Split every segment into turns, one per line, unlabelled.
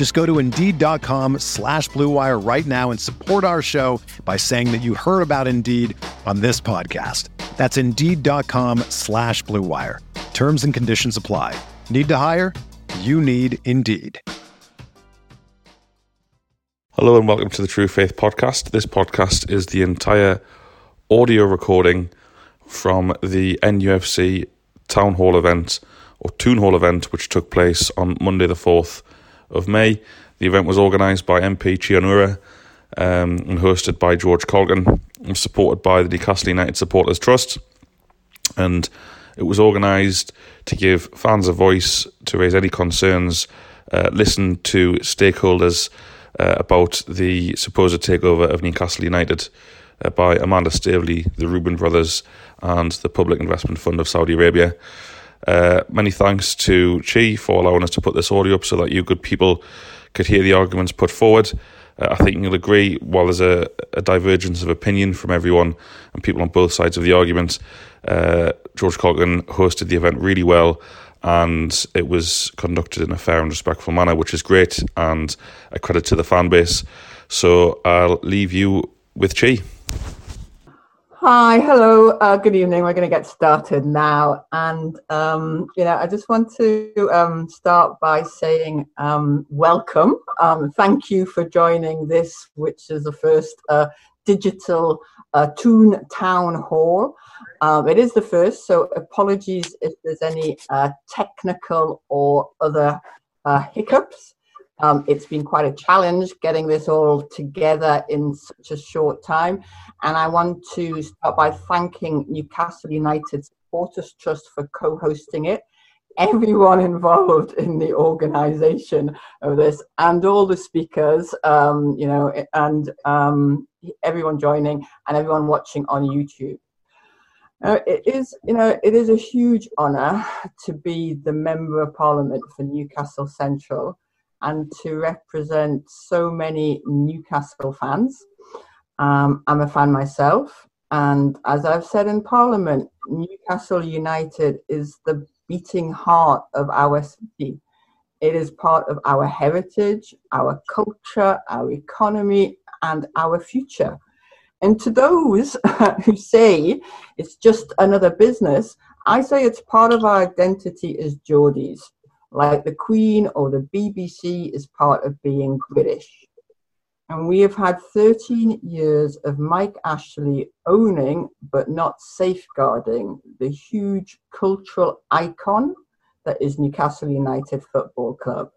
Just go to Indeed.com slash BlueWire right now and support our show by saying that you heard about Indeed on this podcast. That's Indeed.com slash BlueWire. Terms and conditions apply. Need to hire? You need Indeed.
Hello and welcome to the True Faith podcast. This podcast is the entire audio recording from the NUFC Town Hall event or Toon Hall event, which took place on Monday the 4th of May. The event was organised by MP Chi um, and hosted by George Caulkin and supported by the Newcastle United Supporters Trust. And it was organised to give fans a voice, to raise any concerns, uh, listen to stakeholders uh, about the supposed takeover of Newcastle United uh, by Amanda Staveley, the Reuben brothers, and the Public Investment Fund of Saudi Arabia. Uh, many thanks to Chi for allowing us to put this audio up so that you good people could hear the arguments put forward. Uh, I think you'll agree, while there's a, a, divergence of opinion from everyone and people on both sides of the argument, uh, George Caulkin hosted the event really well and it was conducted in a fair and respectful manner, which is great and a credit to the fan base. So I'll leave you with Chi.
Hi, hello, uh, good evening. We're going to get started now. And, um, you know, I just want to um, start by saying um, welcome. Um, thank you for joining this, which is the first uh, digital uh, Toon Town Hall. Um, it is the first, so apologies if there's any uh, technical or other uh, hiccups. Um, it's been quite a challenge getting this all together in such a short time. And I want to start by thanking Newcastle United Supporters Trust for co hosting it, everyone involved in the organization of this, and all the speakers, um, you know, and um, everyone joining and everyone watching on YouTube. Uh, it is, you know, it is a huge honour to be the member of Parliament for Newcastle Central and to represent so many Newcastle fans. Um, I'm a fan myself, and as I've said in Parliament, Newcastle United is the beating heart of our city. It is part of our heritage, our culture, our economy, and our future. And to those who say it's just another business, I say it's part of our identity as Geordies like the Queen or the BBC is part of being British. And we have had 13 years of Mike Ashley owning but not safeguarding the huge cultural icon that is Newcastle United Football Club.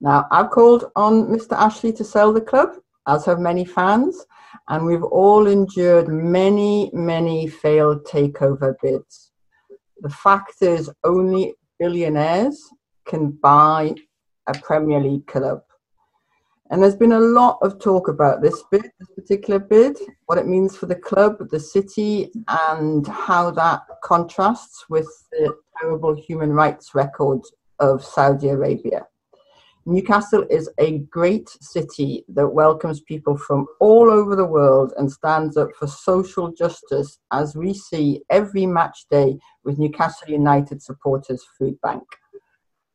Now, I've called on Mr. Ashley to sell the club, as have many fans, and we've all endured many, many failed takeover bids. The fact is, only billionaires can buy a Premier League club. And there's been a lot of talk about this bid, this particular bid, what it means for the club, the city, and how that contrasts with the terrible human rights record of Saudi Arabia. Newcastle is a great city that welcomes people from all over the world and stands up for social justice, as we see every match day with Newcastle United supporters food bank.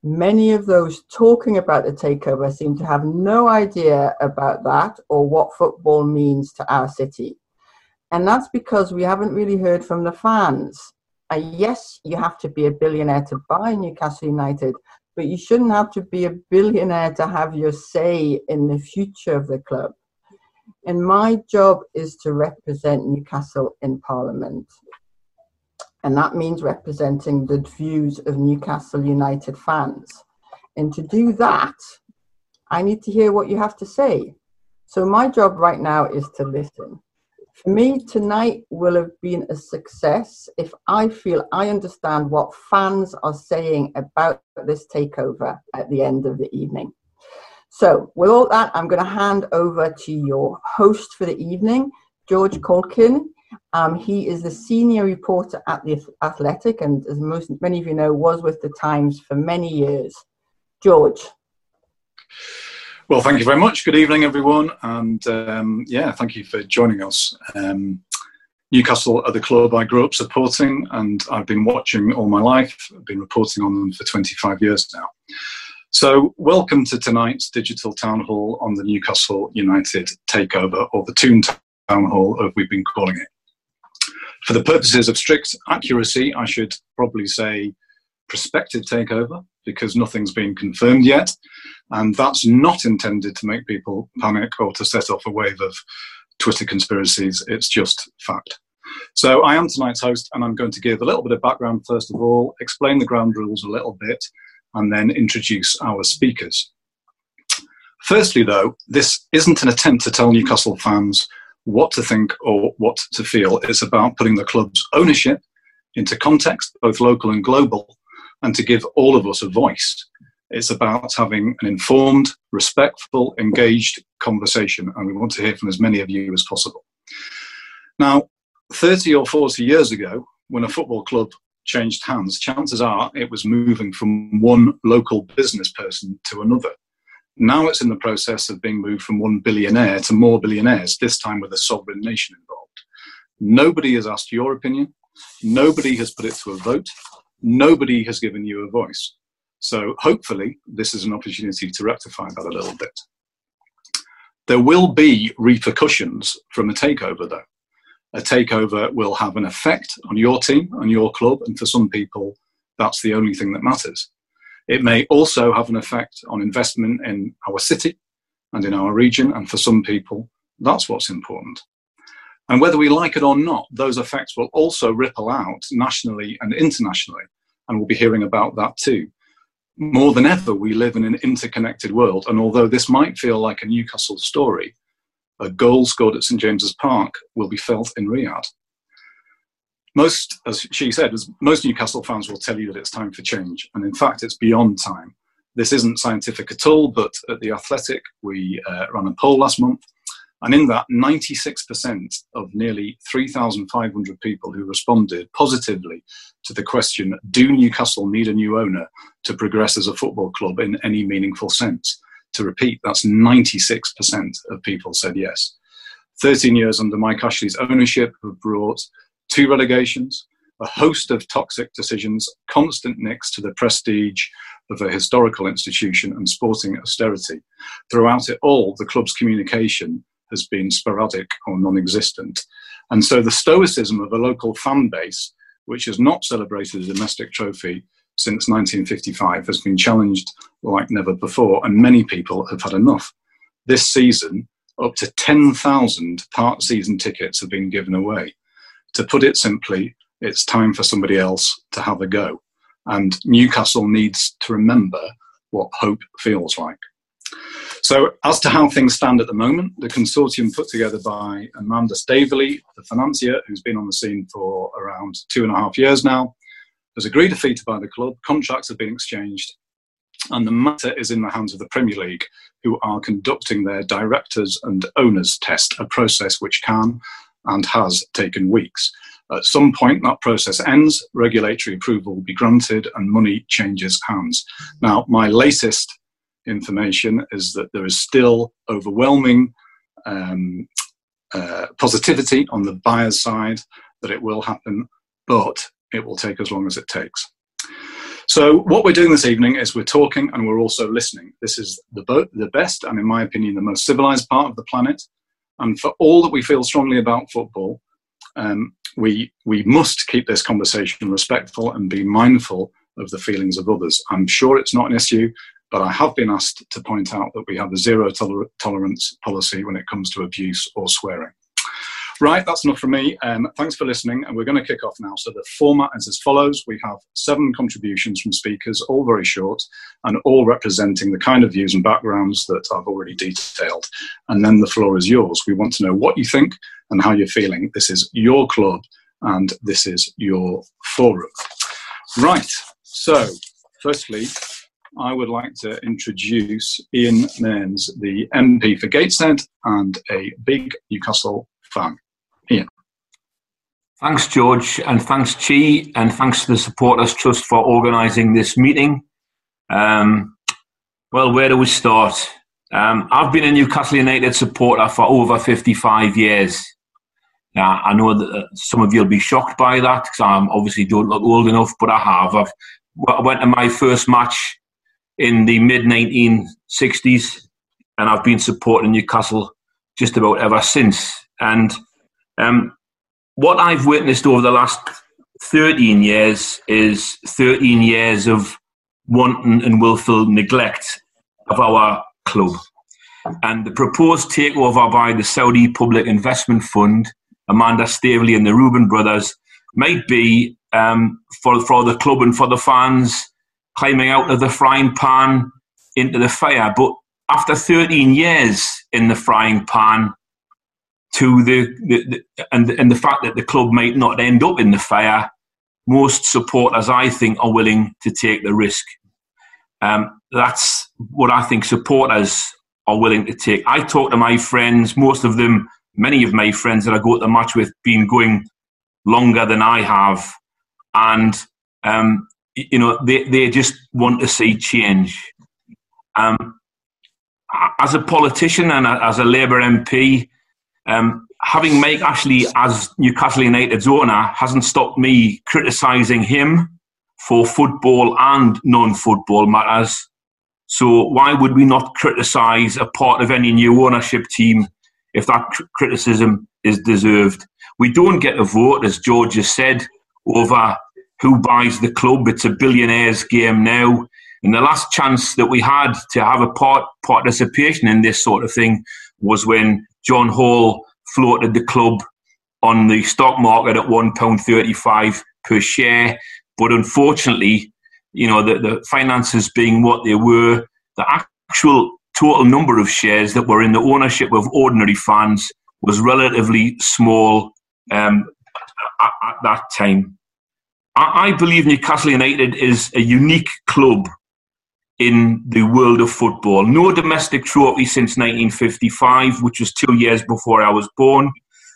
Many of those talking about the takeover seem to have no idea about that or what football means to our city. And that's because we haven't really heard from the fans. Uh, yes, you have to be a billionaire to buy Newcastle United, but you shouldn't have to be a billionaire to have your say in the future of the club. And my job is to represent Newcastle in Parliament.
And that means representing the views of Newcastle United fans. And to do that, I need to hear what you have to say. So my job right now is to listen. For me, tonight will have been a success if I feel I understand what fans are saying about this takeover at the end of the evening. So, with all that, I'm going to hand over to your host for the evening, George Caulkin. Um, he is the senior reporter at the Athletic, and as most many of you know, was with the Times for many years. George.
Well, thank you very much. Good evening, everyone, and um, yeah, thank you for joining us. Um, Newcastle are the club I grew up supporting, and I've been watching all my life. I've been reporting on them for 25 years now. So, welcome to tonight's digital town hall on the Newcastle United takeover, or the Toon Town Hall, as we've been calling it. For the purposes of strict accuracy, I should probably say prospective takeover because nothing's been confirmed yet. And that's not intended to make people panic or to set off a wave of Twitter conspiracies. It's just fact. So I am tonight's host, and I'm going to give a little bit of background first of all, explain the ground rules a little bit, and then introduce our speakers. Firstly, though, this isn't an attempt to tell Newcastle fans what to think or what to feel. It's about putting the club's ownership into context, both local and global, and to give all of us a voice. It's about having an informed, respectful, engaged conversation, and we want to hear from as many of you as possible. Now, 30 or 40 years ago, when a football club changed hands, chances are it was moving from one local business person to another. Now it's in the process of being moved from one billionaire to more billionaires, this time with a sovereign nation involved. Nobody has asked your opinion. Nobody has put it to a vote. Nobody has given you a voice. So hopefully, this is an opportunity to rectify that a little bit. There will be repercussions from a takeover, though. A takeover will have an effect on your team, on your club, and for some people, that's the only thing that matters. It may also have an effect on investment in our city and in our region, and for some people, that's what's important. And whether we like it or not, those effects will also ripple out nationally and internationally, and we'll be hearing about that too. More than ever, we live in an interconnected world, and although this might feel like a Newcastle story, a goal scored at St James's Park will be felt in Riyadh. Most, as she said, most Newcastle fans will tell you that it's time for change, and in fact, it's beyond time. This isn't scientific at all, but at the Athletic, we uh, ran a poll last month and in that, 96% of nearly 3,500 people who responded positively to the question Do Newcastle need a new owner to progress as a football club in any meaningful sense? To repeat, that's 96% of people said yes. 13 years under Mike Ashley's ownership have brought two relegations, a host of toxic decisions, constant nicks to the prestige of a historical institution, and sporting austerity. Throughout it all, the club's communication has been sporadic or non existent. And so the stoicism of a local fan base, which has not celebrated a domestic trophy since 1955, has been challenged like never before, and many people have had enough. This season, up to 10,000 part season tickets have been given away. To put it simply, it's time for somebody else to have a go. And Newcastle needs to remember what hope feels like. So, as to how things stand at the moment, the consortium put together by Amanda Staveley, the financier, who's been on the scene for around two and a half years now, has agreed a fee to buy the club. Contracts have been exchanged, and the matter is in the hands of the Premier League, who are conducting their directors and owners test, a process which can and has taken weeks. At some point, that process ends, regulatory approval will be granted, and money changes hands. Now, my latest information is that there is still overwhelming um, uh, positivity on the buyer's side that it will happen, but it will take as long as it takes. So, what we're doing this evening is we're talking and we're also listening. This is the, bo- the best and, in my opinion, the most civilized part of the planet. And for all that we feel strongly about football, um, we, we must keep this conversation respectful and be mindful of the feelings of others. I'm sure it's not an issue but I have been asked to point out that we have a zero toler- tolerance policy when it comes to abuse or swearing. Right, that's enough from me. Um, thanks for listening, and we're going to kick off now. So the format is as follows: we have seven contributions from speakers, all very short, and all representing the kind of views and backgrounds that I've already detailed. And then the floor is yours. We want to know what you think and how you're feeling. This is your club, and this is your forum. Right. So, firstly, I would like to introduce Ian Mearns, the MP for Gateshead and a big Newcastle fan. Ian.
Thanks, George, and thanks, Chi, and thanks to the Supporters Trust for organising this meeting. Um, well, where do we start? Um, I've been a Newcastle United supporter for over 55 years. Now, I know that uh, some of you will be shocked by that because I obviously don't look old enough, but I have. I've, I went to my first match in the mid 1960s, and I've been supporting Newcastle just about ever since. And um, what I've witnessed over the last 13 years is 13 years of wanton and willful neglect of our club. And the proposed takeover by the Saudi Public Investment Fund, Amanda Staveley and the Reuben brothers, might be um, for, for the club and for the fans climbing out of the frying pan into the fire. But after 13 years in the frying pan, to the, the, the, and and the fact that the club might not end up in the fire, most supporters I think are willing to take the risk. Um, that's what I think supporters are willing to take. I talk to my friends, most of them, many of my friends that I go to the match with, been going longer than I have, and um, you know, they, they just want to see change. Um, as a politician and as a Labour MP, um, having Mike Ashley as Newcastle United's owner hasn't stopped me criticising him for football and non-football matters. So why would we not criticise a part of any new ownership team if that criticism is deserved? We don't get a vote, as George has said, over who buys the club. It's a billionaires game now. And the last chance that we had to have a part participation in this sort of thing was when John Hall floated the club on the stock market at one pound thirty-five per share. But unfortunately, you know, the, the finances being what they were, the actual total number of shares that were in the ownership of ordinary fans was relatively small um, at, at that time. I, believe Newcastle United is a unique club in the world of football. No domestic trophy since 1955, which was two years before I was born.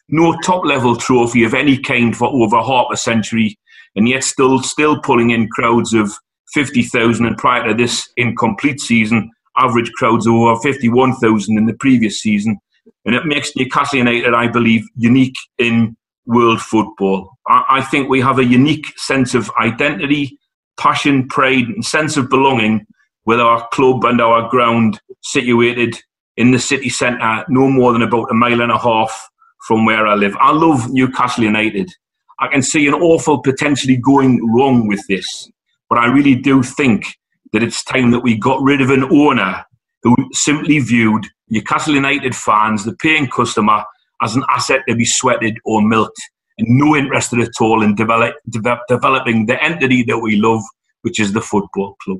No top level trophy of any kind for over half a century, and yet still still pulling in crowds of 50,000. And prior to this incomplete season, average crowds of over 51,000 in the previous season. And it makes Newcastle United, I believe, unique in world football. I, think we have a unique sense of identity, passion, pride, and sense of belonging with our club and our ground situated in the city centre, no more than about a mile and a half from where I live. I love Newcastle United. I can see an awful potentially going wrong with this, but I really do think that it's time that we got rid of an owner who simply viewed Newcastle United fans, the paying customer, as an asset to be sweated or milked, no interest at all in develop, de- developing the entity that we love, which is the football club.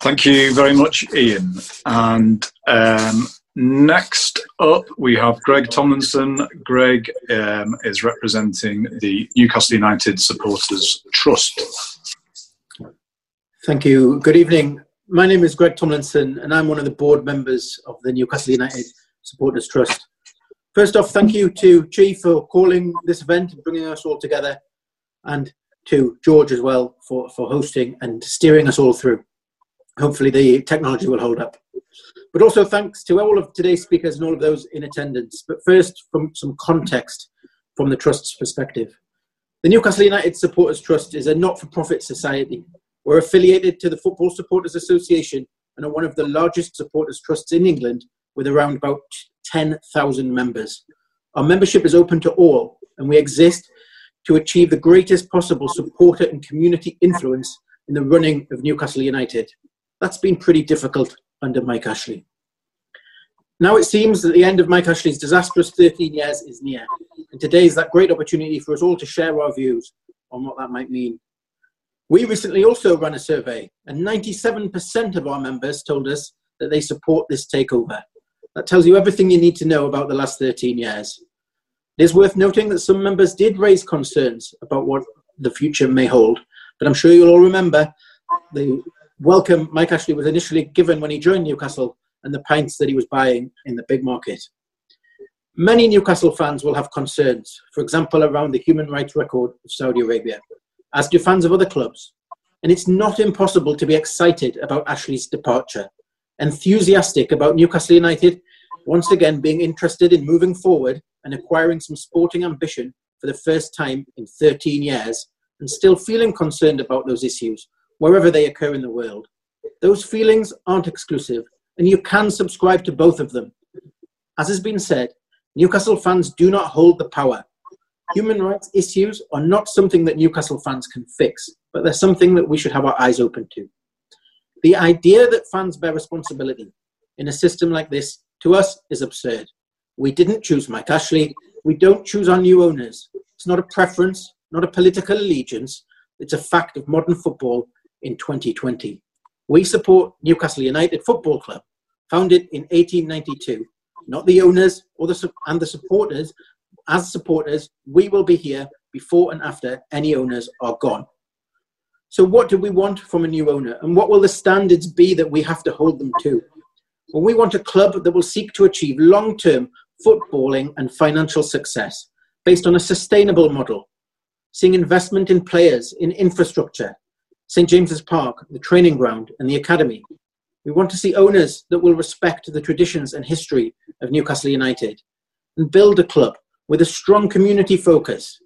Thank you very much, Ian. And um, next up, we have Greg Tomlinson. Greg um, is representing the Newcastle United Supporters Trust.
Thank you. Good evening. My name is Greg Tomlinson, and I'm one of the board members of the Newcastle United Supporters Trust. First off, thank you to Chi for calling this event and bringing us all together, and to George as well for, for hosting and steering us all through. Hopefully, the technology will hold up. But also, thanks to all of today's speakers and all of those in attendance. But first, from some context from the Trust's perspective. The Newcastle United Supporters Trust is a not for profit society we're affiliated to the Football Supporters Association and are one of the largest supporters trusts in England with around about 10,000 members. Our membership is open to all and we exist to achieve the greatest possible supporter and community influence in the running of Newcastle United. That's been pretty difficult under Mike Ashley. Now it seems that the end of Mike Ashley's disastrous 13 years is near, and today is that great opportunity for us all to share our views on what that might mean. We recently also ran a survey, and 97% of our members told us that they support this takeover. That tells you everything you need to know about the last 13 years. It is worth noting that some members did raise concerns about what the future may hold, but I'm sure you'll all remember the welcome Mike Ashley was initially given when he joined Newcastle and the pints that he was buying in the big market. Many Newcastle fans will have concerns, for example, around the human rights record of Saudi Arabia, as do fans of other clubs. And it's not impossible to be excited about Ashley's departure, enthusiastic about Newcastle United once again being interested in moving forward and acquiring some sporting ambition for the first time in 13 years, and still feeling concerned about those issues wherever they occur in the world. Those feelings aren't exclusive, and you can subscribe to both of them. As has been said, Newcastle fans do not hold the power. Human rights issues are not something that Newcastle fans can fix, but they're something that we should have our eyes open to. The idea that fans bear responsibility in a system like this, to us, is absurd. We didn't choose Mike Ashley. We don't choose our new owners. It's not a preference, not a political allegiance. It's a fact of modern football in 2020. We support Newcastle United Football Club, founded in 1892. Not the owners or the, and the supporters. As supporters, we will be here before and after any owners are gone. So, what do we want from a new owner? And what will the standards be that we have to hold them to? We want a club that will seek to achieve long term footballing and financial success based on a sustainable model, seeing investment in players, in infrastructure, St James's Park, the training ground, and the academy. We want to see owners that will respect the traditions and history of Newcastle United and build a club with a strong community focus,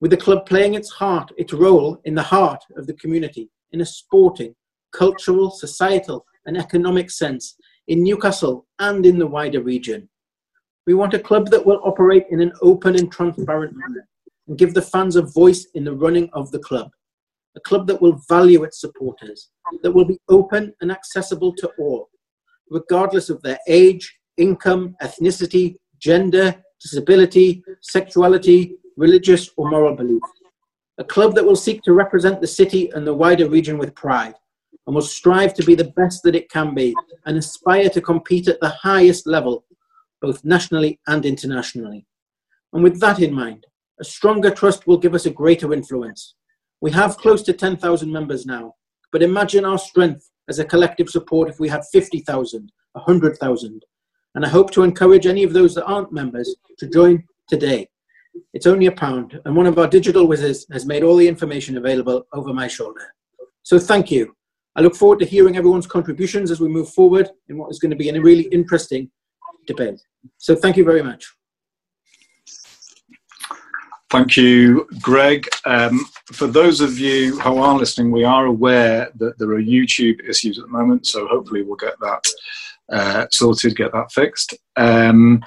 with the club playing its heart, its role in the heart of the community in a sporting, cultural, societal, and economic sense in Newcastle and in the wider region. We want a club that will operate in an open and transparent manner and give the fans a voice in the running of the club. A club that will value its supporters, that will be open and accessible to all, regardless of their age, income, ethnicity, gender, disability, sexuality, religious or moral belief. A club that will seek to represent the city and the wider region with pride and will strive to be the best that it can be and aspire to compete at the highest level both nationally and internationally. And with that in mind, a stronger trust will give us a greater influence. We have close to 10,000 members now, but imagine our strength as a collective support if we had 50,000, 100,000. And I hope to encourage any of those that aren't members to join today. It's only a pound, and one of our digital wizards has made all the information available over my shoulder. So thank you. I look forward to hearing everyone's contributions as we move forward in what is going to be a really interesting debate. So thank you very much.
Thank you, Greg. Um, for those of you who are listening, we are aware that there are YouTube issues at the moment, so hopefully we'll get that uh, sorted, get that fixed. Um,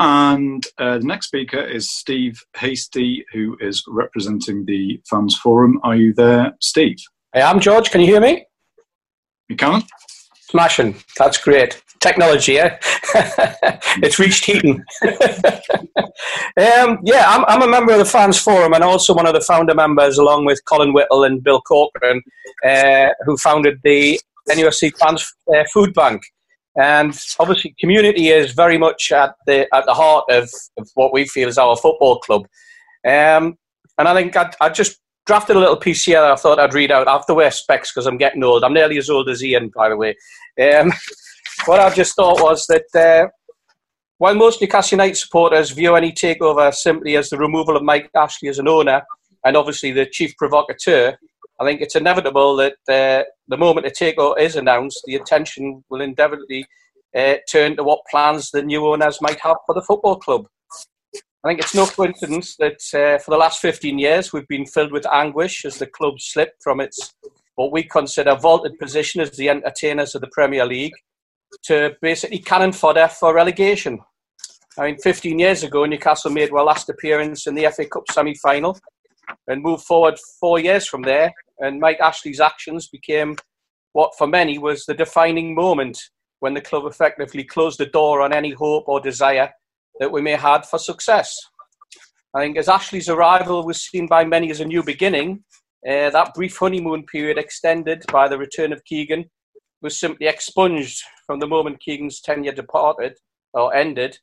and uh, the next speaker is Steve Hasty, who is representing the Fans Forum. Are you there, Steve?
I am, George. Can you hear me?
You can?
Smashing. That's great technology, eh? it's reached Heaton. um, yeah, I'm, I'm, a member of the Fans Forum and also one of the founder members, along with Colin Whittle and Bill Corcoran, uh, who founded the NUFC Fans uh, Food Bank. And obviously, community is very much at the at the heart of, of what we feel is our football club. Um, and I think I'd, I'd, just drafted a little piece here that I thought I'd read out. I have to wear specs because I'm getting old. I'm nearly as old as Ian, by the way. Um, what I just thought was that uh, while most Newcastle United supporters view any takeover simply as the removal of Mike Ashley as an owner and obviously the chief provocateur, I think it's inevitable that uh, the moment a takeover is announced, the attention will inevitably uh, turn to what plans the new owners might have for the football club. I think it's no coincidence that uh, for the last 15 years we've been filled with anguish as the club slipped from its what we consider vaulted position as the entertainers of the Premier League to basically cannon fodder for relegation. I mean, 15 years ago, Newcastle made their last appearance in the FA Cup semi-final and moved forward four years from there. And Mike Ashley's actions became what, for many, was the defining moment when the club effectively closed the door on any hope or desire that we may have for success. I think as Ashley's arrival was seen by many as a new beginning, uh, that brief honeymoon period extended by the return of Keegan was simply expunged from the moment Keegan's tenure departed or ended.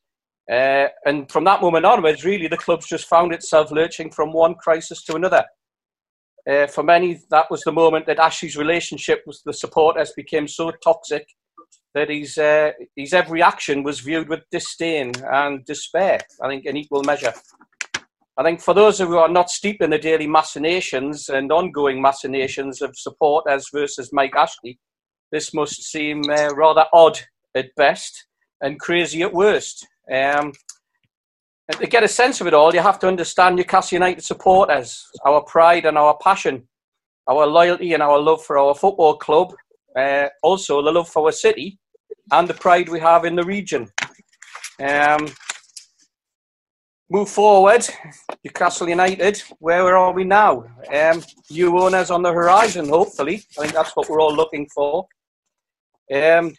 Uh, and from that moment onwards, really, the club's just found itself lurching from one crisis to another. Uh, for many, that was the moment that Ashley's relationship with the supporters became so toxic that his, uh, his every action was viewed with disdain and despair, I think, in equal measure. I think for those who are not steeped in the daily machinations and ongoing machinations of supporters versus Mike Ashley, this must seem uh, rather odd at best and crazy at worst. Um, and to get a sense of it all, you have to understand Newcastle United supporters, our pride and our passion, our loyalty and our love for our football club, uh, also the love for our city, and the pride we have in the region. Um, move forward, Newcastle United, where are we now? Um, new owners on the horizon, hopefully. I think that's what we're all looking for. Um,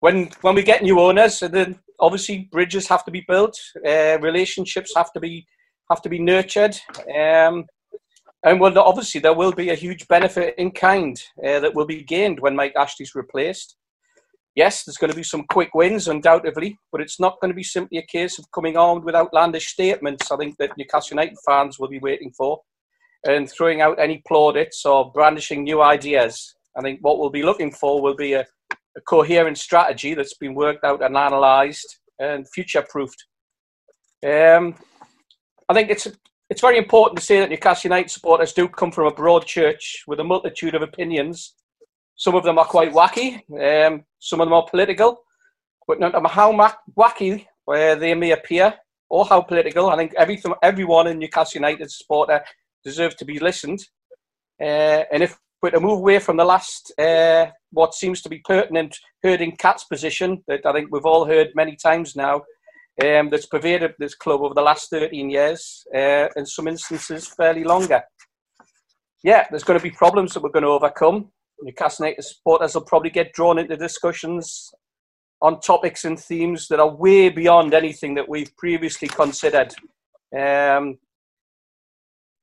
when when we get new owners, then obviously bridges have to be built, uh, relationships have to be have to be nurtured, um, and well, obviously there will be a huge benefit in kind uh, that will be gained when Mike Ashley's replaced. Yes, there's going to be some quick wins, undoubtedly, but it's not going to be simply a case of coming armed with outlandish statements. I think that Newcastle United fans will be waiting for, and throwing out any plaudits or brandishing new ideas. I think what we'll be looking for will be a a coherent strategy that's been worked out and analysed and future proofed. Um, I think it's it's very important to say that Newcastle United supporters do come from a broad church with a multitude of opinions. Some of them are quite wacky, um, some of them are political, but no matter how wacky uh, they may appear or how political, I think everything, everyone in Newcastle United supporter deserves to be listened. Uh, and if we're to move away from the last uh, what seems to be pertinent herding cats position that I think we've all heard many times now, um, that's pervaded this club over the last 13 years, uh, in some instances fairly longer. Yeah, there's going to be problems that we're going to overcome. Newcastle United supporters will probably get drawn into discussions on topics and themes that are way beyond anything that we've previously considered. Um,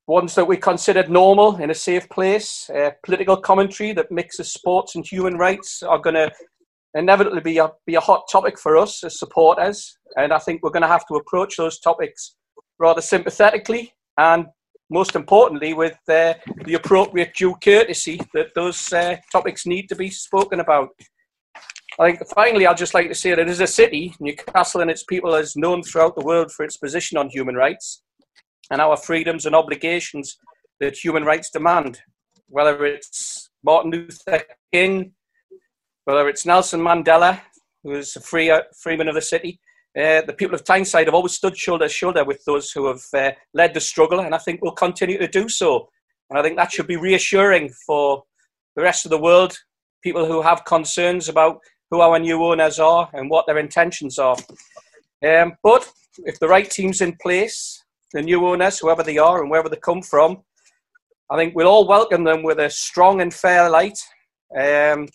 ones that we considered normal in a safe place. Uh, political commentary that mixes sports and human rights are going to inevitably be a, be a hot topic for us as supporters. And I think we're going to have to approach those topics rather sympathetically and most importantly with uh, the appropriate due courtesy that those uh, topics need to be spoken about. I think finally, I'd just like to say that as a city, Newcastle and its people is known throughout the world for its position on human rights and our freedoms and obligations that human rights demand, whether it's Martin Luther King, whether it's Nelson Mandela, who is a free, uh, freeman of the city. Uh, the people of Tyneside have always stood shoulder to shoulder with those who have uh, led the struggle, and I think we'll continue to do so. And I think that should be reassuring for the rest of the world, people who have concerns about who our new owners are and what their intentions are. Um, but if the right team's in place, the new owners, whoever they are and wherever they come from. I think we'll all welcome them with a strong and fair light. Um,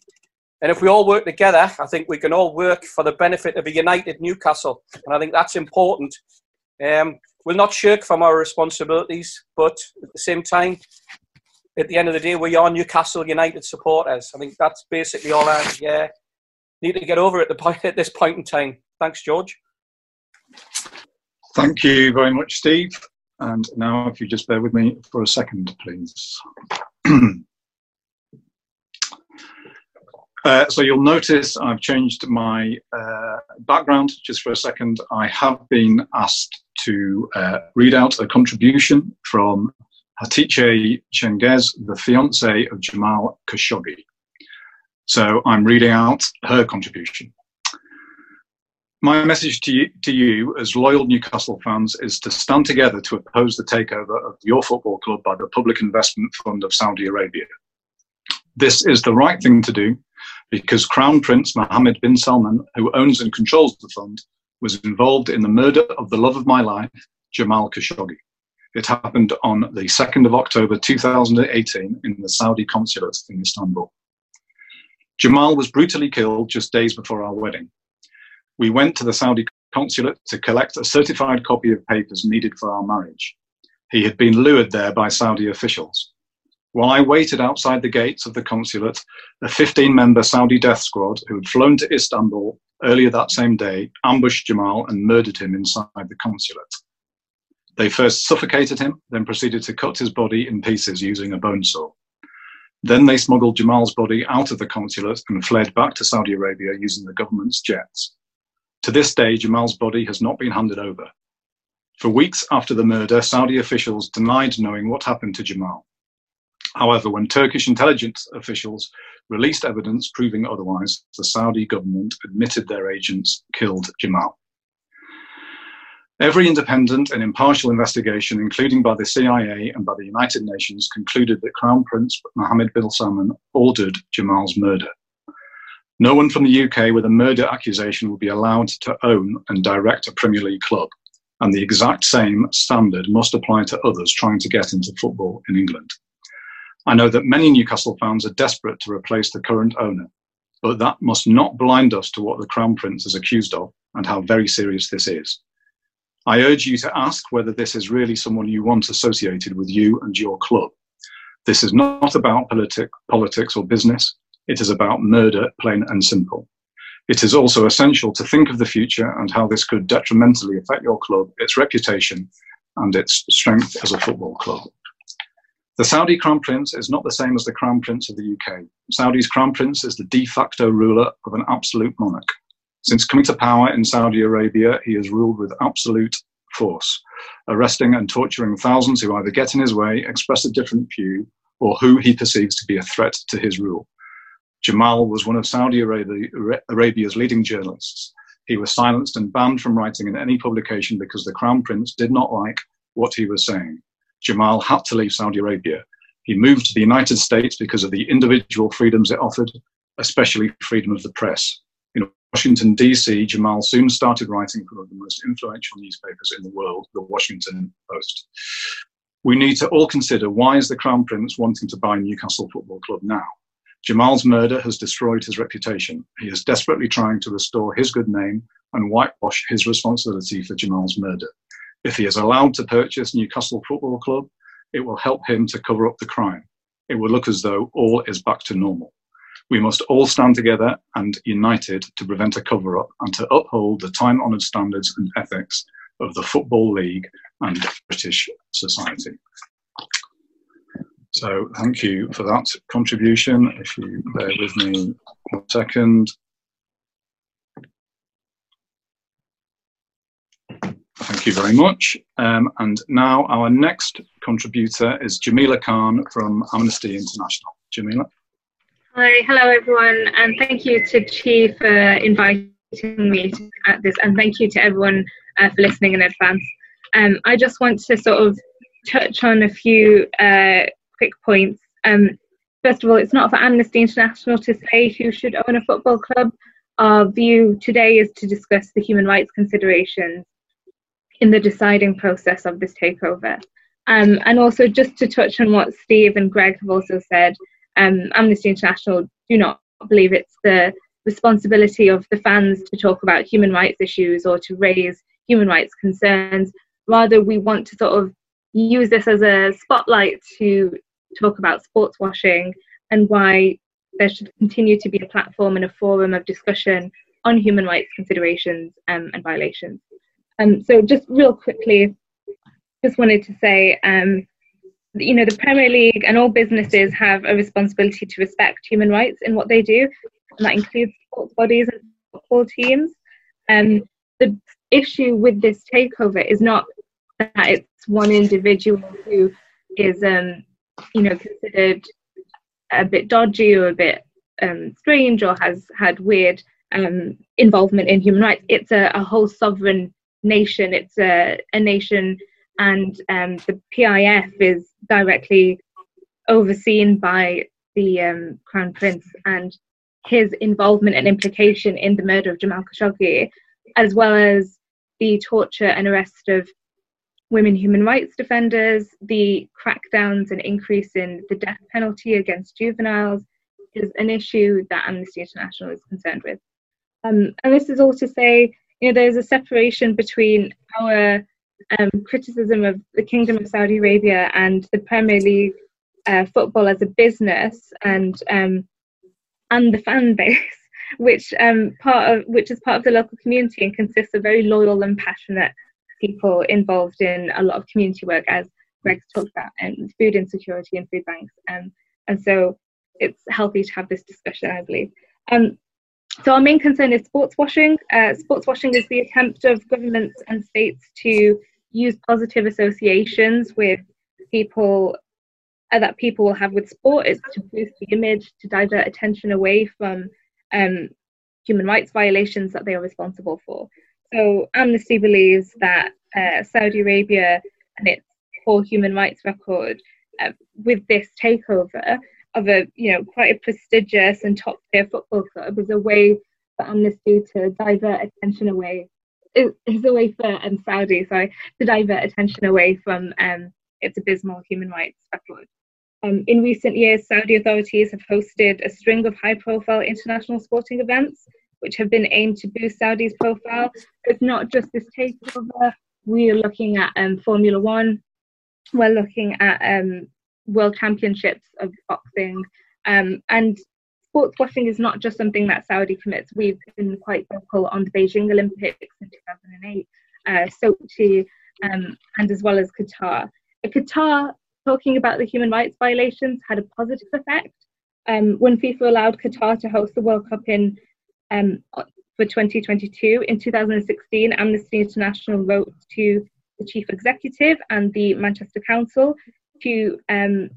and if we all work together, I think we can all work for the benefit of a united Newcastle. And I think that's important. Um, we'll not shirk from our responsibilities, but at the same time, at the end of the day, we are Newcastle United supporters. I think that's basically all I yeah, need to get over at, the point, at this point in time. Thanks, George.
Thank you very much, Steve. And now, if you just bear with me for a second, please. uh, so you'll notice I've changed my uh, background just for a second. I have been asked to uh, read out a contribution from Hatice Cengiz, the fiance of Jamal Khashoggi. So I'm reading out her contribution. My message to you, to you, as loyal Newcastle fans, is to stand together to oppose the takeover of your football club by the Public Investment Fund of Saudi Arabia. This is the right thing to do because Crown Prince Mohammed bin Salman, who owns and controls the fund, was involved in the murder of the love of my life, Jamal Khashoggi. It happened on the 2nd of October 2018 in the Saudi consulate in Istanbul. Jamal was brutally killed just days before our wedding. We went to the Saudi consulate to collect a certified copy of papers needed for our marriage. He had been lured there by Saudi officials. While I waited outside the gates of the consulate, a 15 member Saudi death squad who had flown to Istanbul earlier that same day ambushed Jamal and murdered him inside the consulate. They first suffocated him, then proceeded to cut his body in pieces using a bone saw. Then they smuggled Jamal's body out of the consulate and fled back to Saudi Arabia using the government's jets. To this day, Jamal's body has not been handed over. For weeks after the murder, Saudi officials denied knowing what happened to Jamal. However, when Turkish intelligence officials released evidence proving otherwise, the Saudi government admitted their agents killed Jamal. Every independent and impartial investigation, including by the CIA and by the United Nations, concluded that Crown Prince Mohammed bin Salman ordered Jamal's murder. No one from the UK with a murder accusation will be allowed to own and direct a Premier League club, and the exact same standard must apply to others trying to get into football in England. I know that many Newcastle fans are desperate to replace the current owner, but that must not blind us to what the Crown Prince is accused of and how very serious this is. I urge you to ask whether this is really someone you want associated with you and your club. This is not about politic, politics or business. It is about murder, plain and simple. It is also essential to think of the future and how this could detrimentally affect your club, its reputation, and its strength as a football club. The Saudi Crown Prince is not the same as the Crown Prince of the UK. Saudi's Crown Prince is the de facto ruler of an absolute monarch. Since coming to power in Saudi Arabia, he has ruled with absolute force, arresting and torturing thousands who either get in his way, express a different view, or who he perceives to be a threat to his rule. Jamal was one of Saudi Arabia's leading journalists. He was silenced and banned from writing in any publication because the Crown Prince did not like what he was saying. Jamal had to leave Saudi Arabia. He moved to the United States because of the individual freedoms it offered, especially freedom of the press. In Washington, D.C., Jamal soon started writing for one of the most influential newspapers in the world, the Washington Post. We need to all consider why is the Crown Prince wanting to buy Newcastle Football Club now? Jamal's murder has destroyed his reputation. He is desperately trying to restore his good name and whitewash his responsibility for Jamal's murder. If he is allowed to purchase Newcastle Football Club, it will help him to cover up the crime. It will look as though all is back to normal. We must all stand together and united to prevent a cover up and to uphold the time honoured standards and ethics of the Football League and British society. So, thank you for that contribution. If you bear with me one second. Thank you very much. Um, and now our next contributor is Jamila Khan from Amnesty International. Jamila.
Hi, hello everyone, and thank you to Chi for inviting me at this, and thank you to everyone uh, for listening in advance. Um, I just want to sort of touch on a few uh, quick points. Um, first of all, it's not for Amnesty International to say who should own a football club. Our view today is to discuss the human rights considerations in the deciding process of this takeover. Um, and also, just to touch on what Steve and Greg have also said, um, Amnesty International do not believe it's the responsibility of the fans to talk about human rights issues or to raise human rights concerns. Rather, we want to sort of use this as a spotlight to talk about sports washing and why there should continue to be a platform and a forum of discussion on human rights considerations um, and violations. Um, so just real quickly, just wanted to say, um, you know, the Premier League and all businesses have a responsibility to respect human rights in what they do, and that includes sports bodies and football teams. Um, the issue with this takeover is not that it's one individual who is, um, you know, considered a bit dodgy or a bit um, strange or has had weird um, involvement in human rights. It's a, a whole sovereign nation. It's a, a nation, and um, the PIF is directly overseen by the um, Crown Prince and his involvement and implication in the murder of Jamal Khashoggi, as well as the torture and arrest of women human rights defenders, the crackdowns and increase in the death penalty against juveniles, is an issue that Amnesty International is concerned with. Um, and this is all to say, you know, there's a separation between our um, criticism of the Kingdom of Saudi Arabia and the Premier League uh, football as a business and um, and the fan base, which um, part of which is part of the local community and consists of very loyal and passionate people involved in a lot of community work, as Greg's talked about, and food insecurity and food banks. Um, and so it's healthy to have this discussion, I believe. Um, so our main concern is sports washing. Uh, sports washing is the attempt of governments and states to use positive associations with people uh, that people will have with sport. It's to boost the image, to divert attention away from um, human rights violations that they are responsible for. So Amnesty believes that uh, Saudi Arabia and its poor human rights record uh, with this takeover of a you know quite a prestigious and top tier football club is a way for Amnesty to divert attention away is, a way for um, Saudi sorry to divert attention away from um, its abysmal human rights record. Um, in recent years, Saudi authorities have hosted a string of high profile international sporting events which have been aimed to boost Saudi's profile. It's not just this takeover. We are looking at um, Formula One. We're looking at um, world championships of boxing. Um, and sports washing is not just something that Saudi commits. We've been quite vocal on the Beijing Olympics in 2008, uh, Sochi, um, and as well as Qatar. Qatar, talking about the human rights violations, had a positive effect. Um, when FIFA allowed Qatar to host the World Cup in um, for 2022, in 2016, Amnesty International wrote to the chief executive and the Manchester Council to um,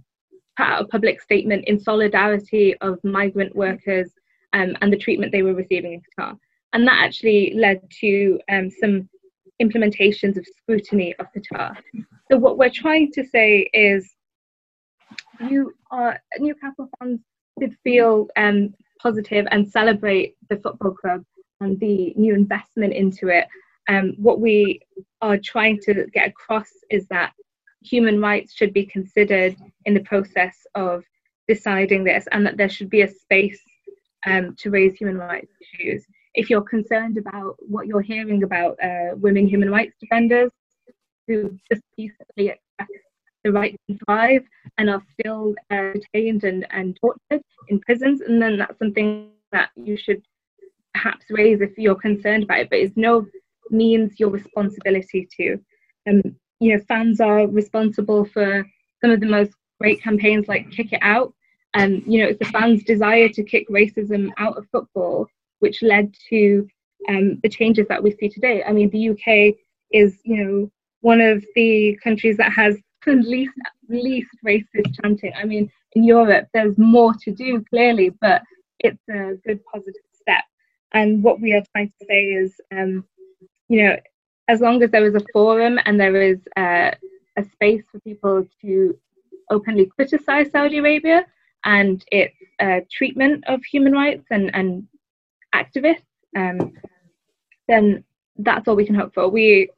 put out a public statement in solidarity of migrant workers um, and the treatment they were receiving in Qatar. And that actually led to um, some implementations of scrutiny of Qatar. So what we're trying to say is you are Newcastle fans should feel um, positive and celebrate the football club and the new investment into it. Um, what we are trying to get across is that human rights should be considered in the process of deciding this and that there should be a space um, to raise human rights issues. If you're concerned about what you're hearing about uh, women human rights defenders who just peacefully express the right to thrive and are still uh, detained and, and tortured in prisons, and then that's something that you should perhaps raise if you're concerned about it, but it's no means your responsibility to. Um, you know, fans are responsible for some of the most great campaigns like Kick It Out. And, you know, it's the fans' desire to kick racism out of football which led to um, the changes that we see today. I mean, the UK is, you know, one of the countries that has the least, least racist chanting. I mean, in Europe, there's more to do, clearly, but it's a good positive step. And what we are trying to say is, um, you know, as long as there is a forum and there is uh, a space for people to openly criticize Saudi Arabia and its uh, treatment of human rights and, and activists, um, then that's all we can hope for. We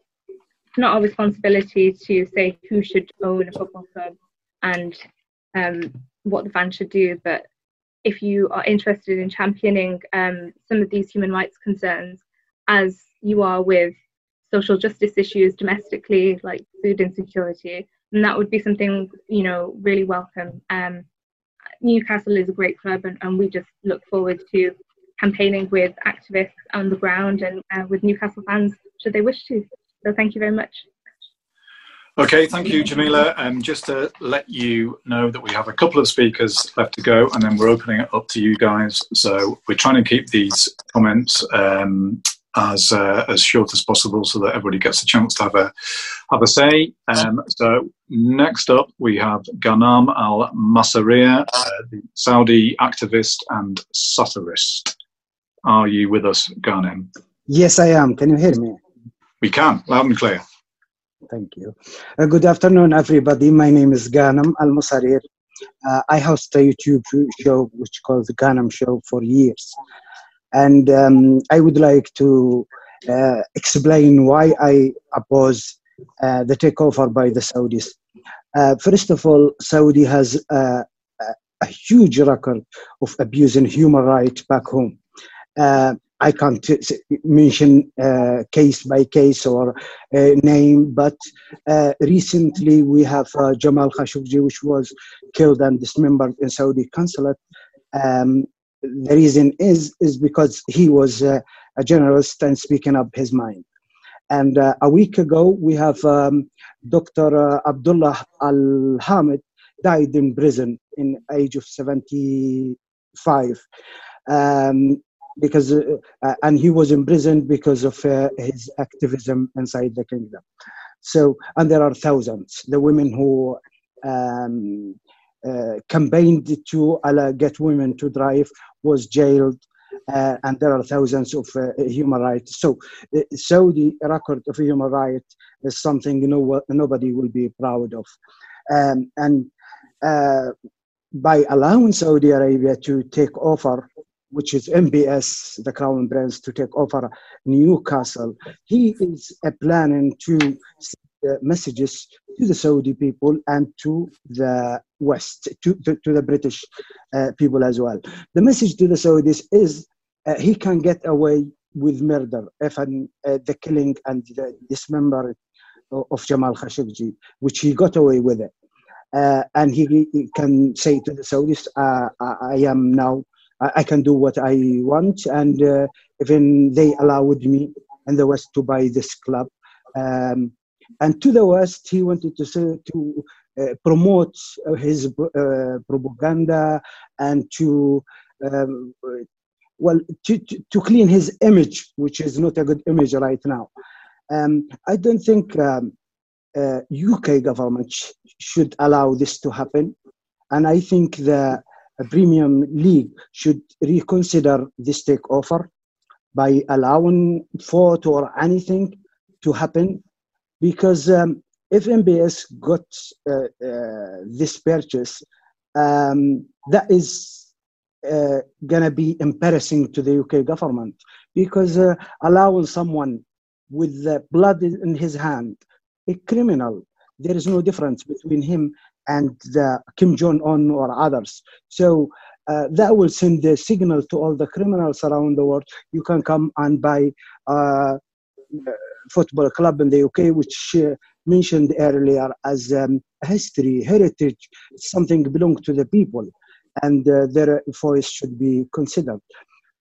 it's not our responsibility to say who should own a football club and um, what the fans should do, but if you are interested in championing um, some of these human rights concerns, as you are with social justice issues domestically, like food insecurity, and that would be something you know really welcome. Um, Newcastle is a great club, and, and we just look forward to campaigning with activists on the ground and uh, with Newcastle fans should they wish to. So thank you very much.
Okay, thank you, Jamila. Um, just to let you know that we have a couple of speakers left to go, and then we're opening it up to you guys. So we're trying to keep these comments um, as uh, as short as possible so that everybody gets a chance to have a have a say. Um, so next up we have Ghanem Al Masarir, uh, the Saudi activist and satirist. Are you with us, Ghanem?
Yes, I am. Can you hear me?
We can, loud and clear.
Thank you. Uh, good afternoon, everybody. My name is Ghanem Al Masarir. Uh, I host a YouTube show which called the Ghanem Show for years. And um, I would like to uh, explain why I oppose uh, the takeover by the Saudis. Uh, first of all, Saudi has uh, a huge record of abusing human rights back home. Uh, I can't mention uh, case by case or uh, name, but uh, recently we have uh, Jamal Khashoggi, which was killed and dismembered in Saudi consulate. Um, the reason is is because he was uh, a journalist and speaking up his mind. And uh, a week ago, we have um, Dr. Abdullah Al Hamid died in prison in age of 75. Um, because uh, uh, and he was imprisoned because of uh, his activism inside the kingdom so and there are thousands the women who um, uh, campaigned to uh, get women to drive was jailed uh, and there are thousands of human rights so the saudi record of human rights is something you know nobody will be proud of um, and by allowing saudi arabia to take over which is MBS, the Crown Prince, to take over Newcastle. He is planning to messages to the Saudi people and to the West, to, to, to the British uh, people as well. The message to the Saudis is uh, he can get away with murder if an, uh, the killing and the dismemberment of Jamal Khashoggi, which he got away with it. Uh, and he, he, can say to the Saudis, uh, I, I am now I, can do what I want, and uh, even they allowed me in the West to buy this club. Um, and to the West, he wanted to say, to uh, promote his uh, propaganda and to um, well to, to, to, clean his image, which is not a good image right now. Um, I don't think um, uh, UK government sh- should allow this to happen, and I think the Premier League should reconsider this takeover by allowing vote or anything to happen because um, if MBS got uh, uh, this purchase, um, that is uh, going to be embarrassing to the UK government because uh, allowing someone with blood in his hand, a criminal, there is no difference between him and Kim Jong Un or others. So uh, that will send the signal to all the criminals around the world. You can come and buy a football club in the UK, which uh, mentioned earlier as um, history, heritage, something belong to the people, and uh, their voice should be considered.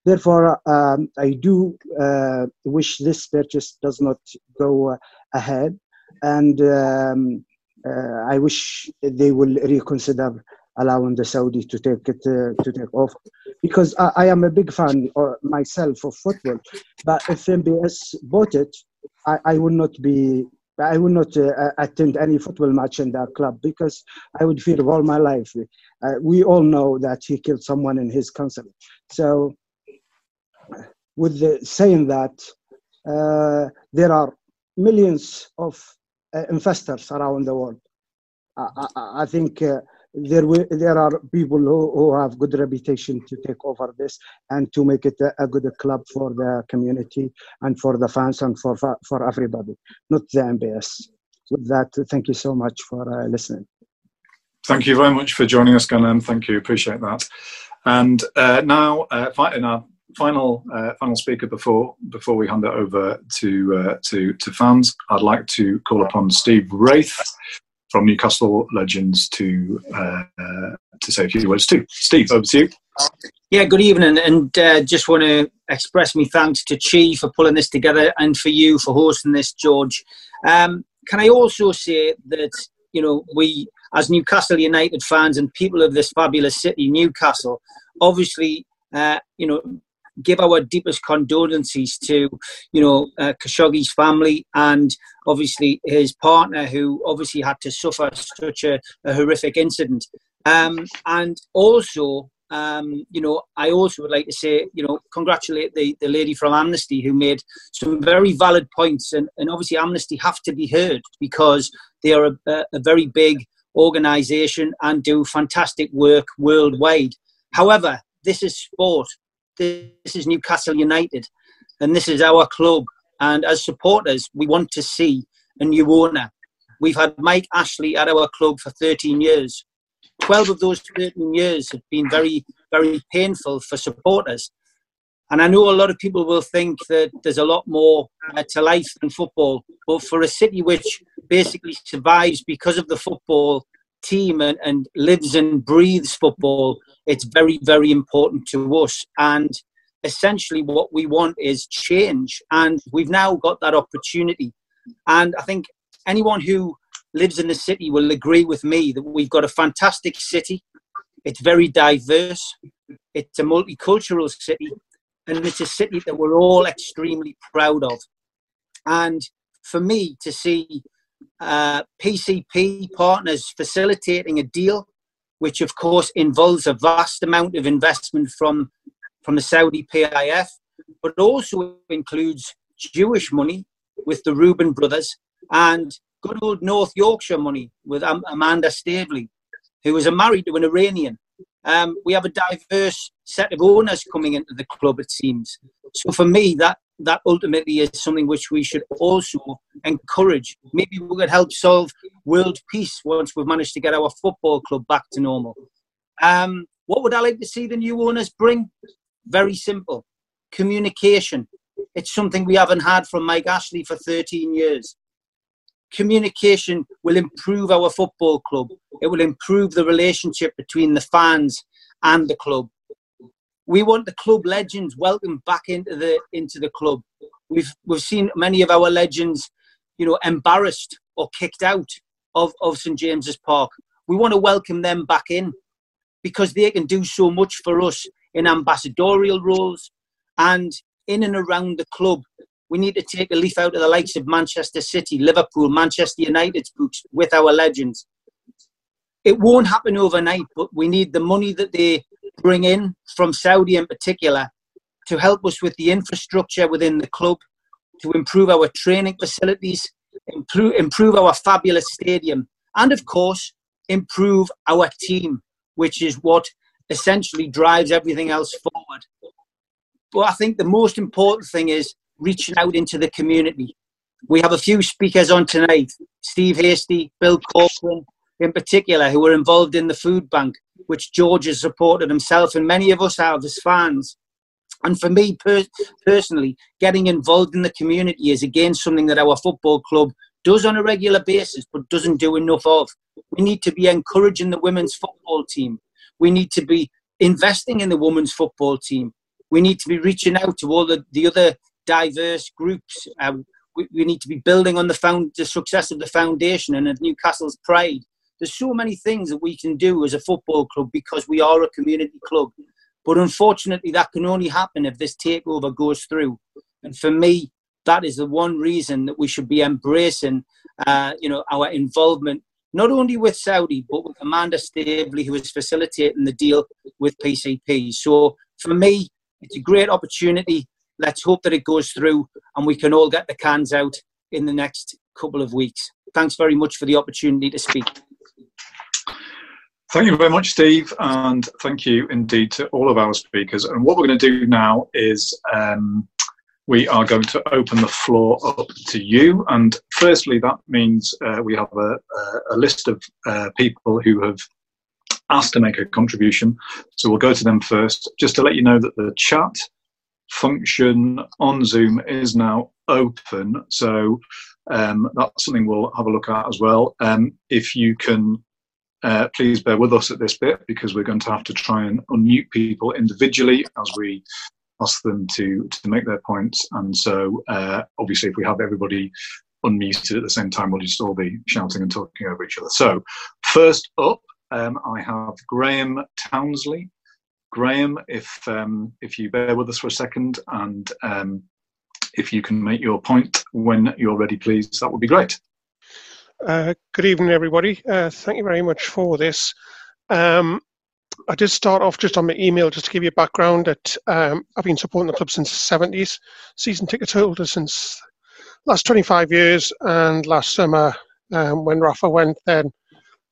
Therefore, um, I do uh, wish this purchase does not go ahead, and um, uh, I wish they will reconsider allowing the Saudi to take it uh, to take off because I, I, am a big fan or myself of football. But if MBS bought it, I, I would not be. I would not uh, attend any football match in that club because I would fear all my life. Uh, we all know that he killed someone in his council. So, with the, saying that, uh, there are millions of uh, investors around the world. I, I, think uh, there will, there are people who, who have good reputation to take over this and to make it a, a, good club for the community and for the fans and for for everybody, not the MBS. With that, thank you so much for uh, listening.
Thank you very much for joining us, Ghanem. Thank you, appreciate that. And uh, now, uh, in our final uh, final speaker before before we hand it over to uh, to to fans, I'd like to call upon Steve Wraith from Newcastle Legends to uh, to say a few words too. Steve, over to you.
Yeah, good evening, and uh, just want to express my thanks to Chi for pulling this together, and for you for hosting this, George. Um, can I also say that you know we, as Newcastle United fans and people of this fabulous city, Newcastle, obviously, uh, you know, give our deepest condolences to, you know, uh, Khashoggi's family and obviously his partner, who obviously had to suffer such a, a horrific incident. Um, and also, um, you know, I also would like to say, you know, congratulate the, the lady from Amnesty who made some very valid points. And, and obviously, Amnesty have to be heard because they are a, a very big organization and do fantastic work worldwide. However, this is sport this is Newcastle United, and this is our club. And as supporters, we want to see a new owner. We've had Mike Ashley at our club for 13 years. 12 of those 13 years have been very, very painful for supporters. And I know a lot of people will think that there's a lot more uh, to life than football, but for a city which basically survives because of the football team and, and lives and breathes football, it's very, very important to us. And essentially, what we want is change. And we've now got that opportunity. And I think anyone who lives in the city will agree with me that we've got a fantastic city. It's very diverse. It's a multicultural city, and it's a city that we're all extremely proud of. And for me to see uh, PCP partners facilitating a deal, which of course involves a vast amount of investment from from the Saudi PIF, but also includes Jewish money with the Reuben brothers and good old North Yorkshire money with Amanda Staveley, who is married to an Iranian. Um, we have a diverse set of owners coming into the club, it seems. So for me, that that ultimately is something which we should also encourage. Maybe we could help solve world peace once we've managed to get our football club back to normal. Um, what would I like to see the new owners bring? Very simple communication. It's something we haven't had from Mike Ashley for 13 years communication will improve our football club. It will improve the relationship between the fans and the club. We want the club legends welcomed back into the into the club. We've we've seen many of our legends, you know, embarrassed or kicked out of, of St James's Park. We want to welcome them back in because they can do so much for us in ambassadorial roles and in and around the club we need to take a leaf out of the likes of Manchester City, Liverpool, Manchester United's books with our legends. It won't happen overnight, but we need the money that they bring in from Saudi in particular to help us with the infrastructure within the club, to improve our training facilities, improve, improve our fabulous stadium, and of course, improve our team, which is what essentially drives everything else forward. But I think the most important thing is reaching out into the community. We have a few speakers on tonight Steve Hasty, Bill Corcoran, in particular, who were involved in the food bank, which George has supported himself, and many of us have as fans. And for me per- personally, getting involved in the community is again something that our football club does on a regular basis, but doesn't do enough of. We need to be encouraging the women's football team. We need to be investing in the women's football team. We need to be reaching out to all the, the other diverse groups. Um, we, we, need to be building on the, found, the success of the foundation and of Newcastle's pride. There's so many things that we can do as a football club because we are a community club. But unfortunately, that can only happen if this takeover goes through. And for me, that is the one reason that we should be embracing, uh, you know, our involvement not only with Saudi but with Amanda Staveley, who is facilitating the deal with PCP. So for me, it's a great opportunity let's hope that it goes through and we can all get the cans out in the next couple of weeks. Thanks very much for the opportunity to speak.
Thank you very much, Steve, and thank you indeed to all of our speakers. And what we're going to do now is um, we are going to open the floor up to you. And firstly, that means uh, we have a, a list of uh, people who have asked to make a contribution. So we'll go to them first. Just to let you know that the chat function on Zoom is now open. So um, that's something we'll have a look at as well. Um, if you can, uh, please bear with us at this bit because we're going to have to try and unmute people individually as we ask them to to make their points. And so, uh, obviously, if we have everybody unmuted at the same time, we'll just all be shouting and talking over each other. So, first up, um, I have Graham Townsley. Graham, if um, if you bear with us for a second, and um, if you can make your point when you're ready, please, that would be great.
Uh, good evening, everybody. Uh, thank you very much for this. Um, I did start off just on my email just to give you a background that um, I've been supporting the club since the 70s, season ticket holder since last 25 years, and last summer um, when Rafa went, then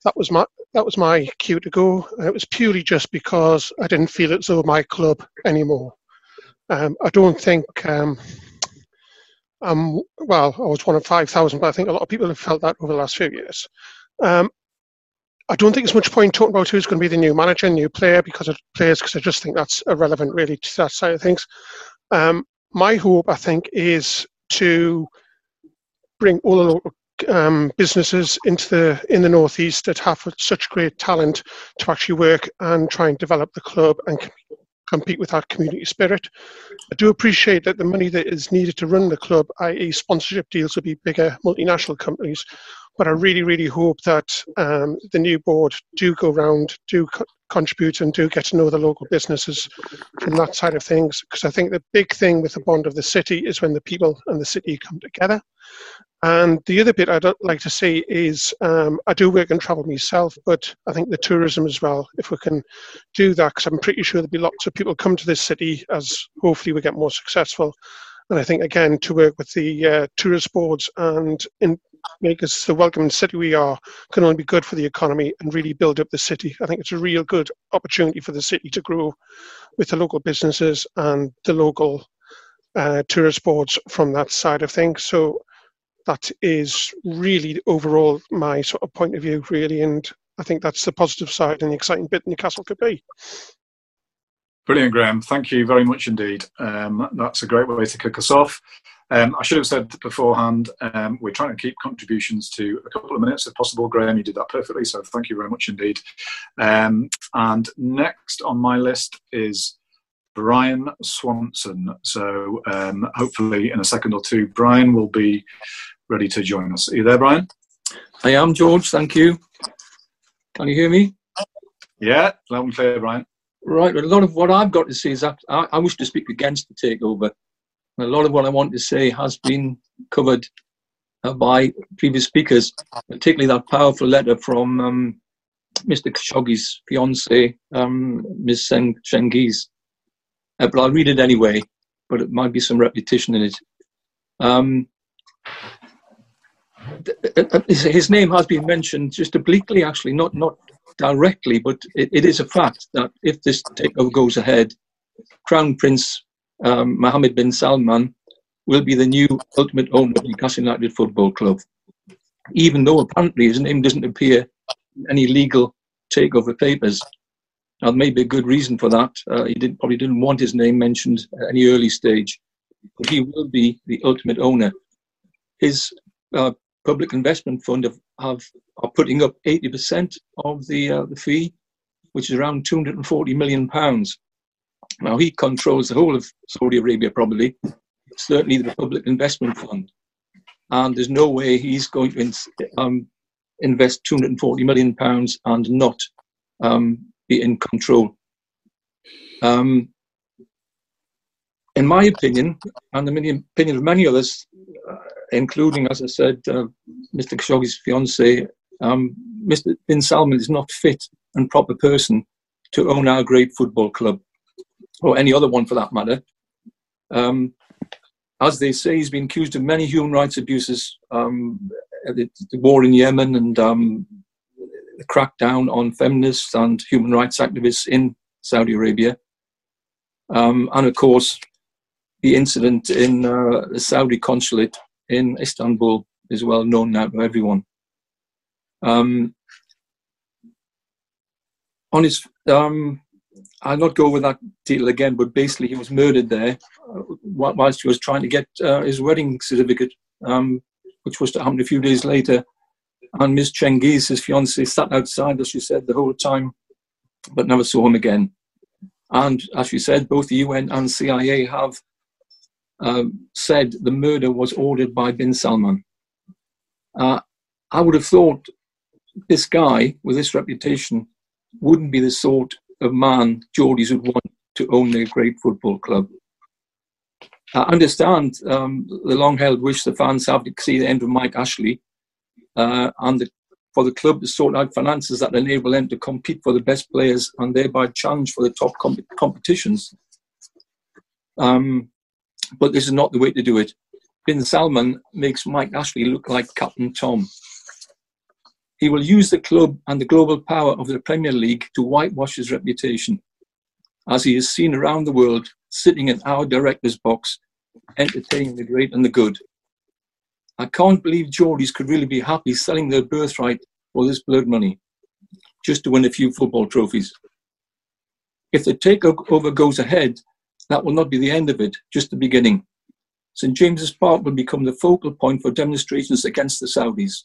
that was my that was my cue to go. And it was purely just because I didn't feel it's though my club anymore. Um, I don't think, um, well, I was one of 5,000, but I think a lot of people have felt that over the last few years. Um, I don't think there's much point talking about who's going to be the new manager, new player, because of players, because I just think that's irrelevant really to that side of things. Um, my hope, I think, is to bring all the local um, businesses into the in the northeast that have such great talent to actually work and try and develop the club and compete with that community spirit. I do appreciate that the money that is needed to run the club, i.e., sponsorship deals, be bigger multinational companies. But I really, really hope that um, the new board do go round, do co- contribute, and do get to know the local businesses from that side of things. Because I think the big thing with the bond of the city is when the people and the city come together. And the other bit I'd like to see is um, I do work and travel myself, but I think the tourism as well, if we can do that, because I'm pretty sure there'll be lots of people come to this city as hopefully we get more successful. And I think, again, to work with the uh, tourist boards and in, make us the welcoming city we are can only be good for the economy and really build up the city. I think it's a real good opportunity for the city to grow with the local businesses and the local uh, tourist boards from that side of things. So that is really overall my sort of point of view, really, and I think that's the positive side and the exciting bit Newcastle could be.
Brilliant, Graham. Thank you very much indeed. Um, that's a great way to kick us off. Um, I should have said beforehand, um, we're trying to keep contributions to a couple of minutes if possible. Graham, you did that perfectly, so thank you very much indeed. Um, and next on my list is Brian Swanson. So um, hopefully in a second or two, Brian will be ready to join us. Are you there, Brian?
I am, George. Thank you. Can you hear me?
Yeah, loud and clear, Brian.
Right. A lot of what I've got to say is that I, I wish to speak against the takeover. And a lot of what I want to say has been covered uh, by previous speakers, particularly that powerful letter from um, Mr. Khashoggi's fiance, um, Ms. Sen- Cengiz. Uh, but I'll read it anyway, but it might be some repetition in it. Um, his name has been mentioned just obliquely, actually, not not directly, but it, it is a fact that if this takeover goes ahead, Crown Prince um, Mohammed bin Salman will be the new ultimate owner of Newcastle United Football Club, even though apparently his name doesn't appear in any legal takeover papers. Now, there may be a good reason for that. Uh, he didn't, probably didn't want his name mentioned at any early stage, but he will be the ultimate owner. His uh, public investment fund have, have are putting up 80% of the uh, the fee, which is around 240 million pounds. Now he controls the whole of Saudi Arabia, probably certainly the public investment fund, and there's no way he's going to um, invest 240 million pounds and not um, be in control. Um, in my opinion, and in the opinion of many others, uh, including, as I said, uh, Mr. Khashoggi's fiance, um, Mr. Bin Salman is not fit and proper person to own our great football club, or any other one for that matter. Um, as they say, he's been accused of many human rights abuses, um, the, the, war in Yemen and um, the crackdown on feminists and human rights activists in Saudi Arabia. Um, and of course, the incident in uh, the Saudi consulate in Istanbul is well known now to everyone. Um, on his, um, I'll not go over that detail again, but basically he was murdered there uh, whilst he was trying to get uh, his wedding certificate, um, which was to happen a few days later. And Miss Cengiz, his fiancée, sat outside, as she said, the whole time, but never saw him again. And as she said, both the UN and CIA have um, said the murder was ordered by bin Salman. Uh, I would have thought this guy with this reputation wouldn't be the sort of man Geordies would want to own their great football club. I understand um, the long held wish the fans have to see the end of Mike Ashley uh, and the, for the club to sort out finances that enable them to compete for the best players and thereby challenge for the top comp- competitions. Um, but this is not the way to do it. Bin Salman makes Mike Ashley look like Captain Tom. He will use the club and the global power of the Premier League to whitewash his reputation, as he is seen around the world sitting in our director's box, entertaining the great and the good. I can't believe Geordies could really be happy selling their birthright for this blood money. just to win a few football trophies. If the takeover goes ahead, that will not be the end of it, just the beginning. St James's Park will become the focal point for demonstrations against the Saudis.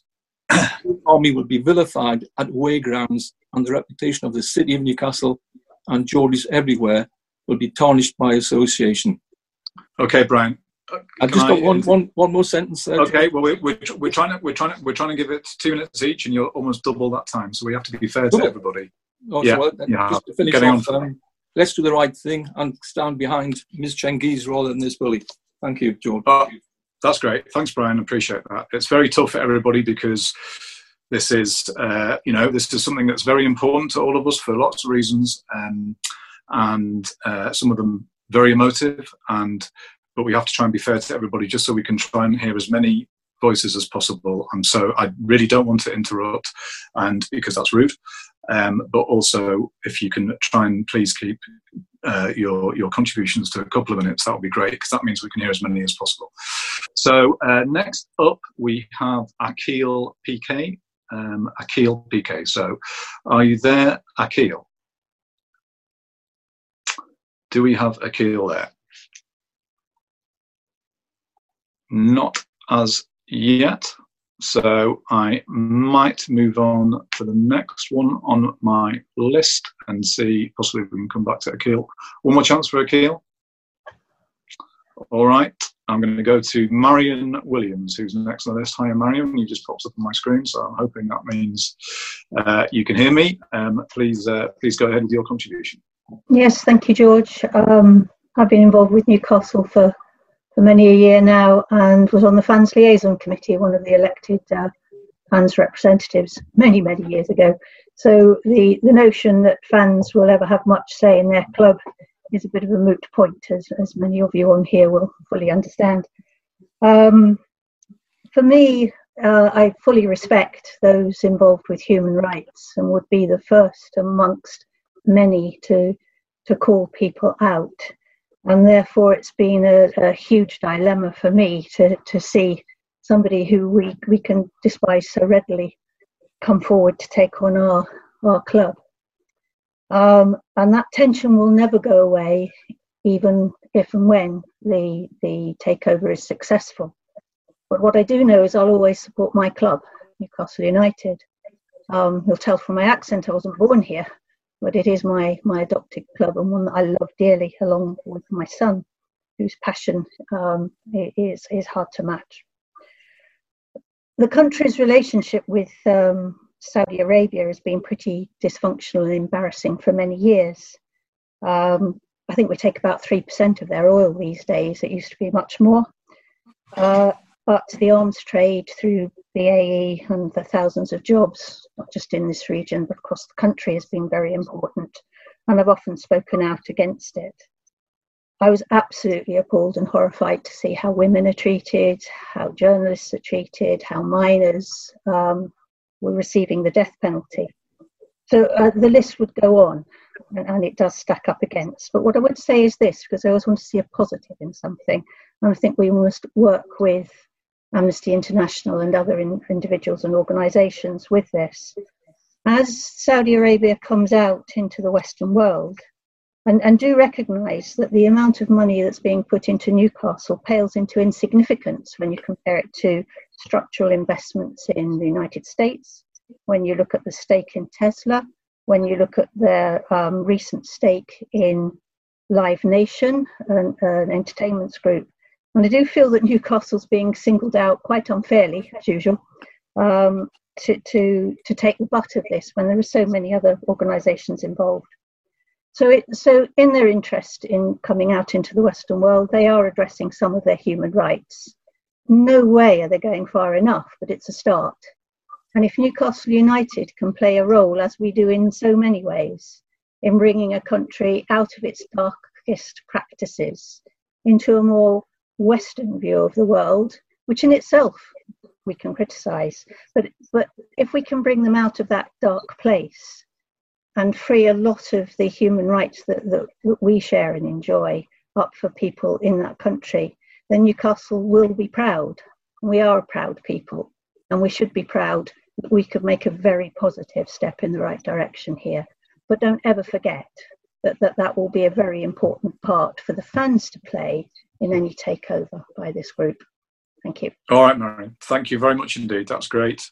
The army will be vilified at away grounds, and the reputation of the city of Newcastle and Geordies everywhere will be tarnished by association.
Okay, Brian. Uh,
I've just got one, one, one more sentence. There.
Okay, well, we're, we're, we're trying to we're trying to we're trying to give it two minutes each, and you're almost double that time. So we have to be fair to everybody.
Oh, yeah, well, yeah. Just to finish off, um, let's do the right thing and stand behind Ms. Cengiz rather than this bully. Thank you, George.
Uh, that's great. Thanks, Brian. Appreciate that. It's very tough for everybody because this is, uh, you know, this is something that's very important to all of us for lots of reasons, um, and uh, some of them very emotive. And but we have to try and be fair to everybody, just so we can try and hear as many voices as possible. And so I really don't want to interrupt, and because that's rude. Um, but also, if you can try and please keep uh, your your contributions to a couple of minutes, that would be great because that means we can hear as many as possible. So uh, next up, we have Akil PK. Um, Akil PK. So, are you there, Akil? Do we have Akil there? Not as yet. So I might move on to the next one on my list and see possibly we can come back to Akil. One more chance for Akil. All right. I'm going to go to Marion Williams, who's next on the list. Hi, Marion. You just popped up on my screen, so I'm hoping that means uh, you can hear me. Um, please, uh, please go ahead with your contribution.
Yes, thank you, George. Um, I've been involved with Newcastle for for many a year now and was on the fans liaison committee, one of the elected uh, fans representatives many, many years ago. So the, the notion that fans will ever have much say in their club is a bit of a moot point, as, as many of you on here will fully understand. Um, for me, uh, I fully respect those involved with human rights and would be the first amongst many to to call people out and therefore it's been a, a, huge dilemma for me to, to see somebody who we, we can despise so readily come forward to take on our, our club. Um, and that tension will never go away, even if and when the, the takeover is successful. But what I do know is I'll always support my club, Newcastle United. Um, you'll tell from my accent I wasn't born here, but it is my my adopted club and one that I love dearly, along with my son, whose passion um, is is hard to match. The country's relationship with um, Saudi Arabia has been pretty dysfunctional and embarrassing for many years. Um, I think we take about three percent of their oil these days. It used to be much more. Uh, but the arms trade through BAE and the thousands of jobs, not just in this region, but across the country, has been very important. And I've often spoken out against it. I was absolutely appalled and horrified to see how women are treated, how journalists are treated, how minors um, were receiving the death penalty. So uh, the list would go on, and, and, it does stack up against. But what I would say is this, because I always want to see a positive in something, and I think we must work with Amnesty International and other in, individuals and organisations with this. As Saudi Arabia comes out into the Western world, and, and do recognise that the amount of money that's being put into Newcastle pales into insignificance when you compare it to structural investments in the United States, when you look at the stake in Tesla, when you look at their um, recent stake in Live Nation, an, an entertainment group, and I do feel that Newcastle's being singled out quite unfairly, as usual, um, to, to, to take the butt of this when there are so many other organisations involved. So, it, so in their interest in coming out into the Western world, they are addressing some of their human rights. No way are they going far enough, but it's a start. And if Newcastle United can play a role, as we do in so many ways, in bringing a country out of its darkest practices into a more Western view of the world, which in itself we can criticize. But, but if we can bring them out of that dark place and free a lot of the human rights that, that, that we share and enjoy up for people in that country, then Newcastle will be proud. We are a proud people, and we should be proud we could make a very positive step in the right direction here. But don't ever forget that that, that will be a very important part for the fans to play in any takeover by this group. Thank you.
All right, Marion. Thank you very much indeed. That's great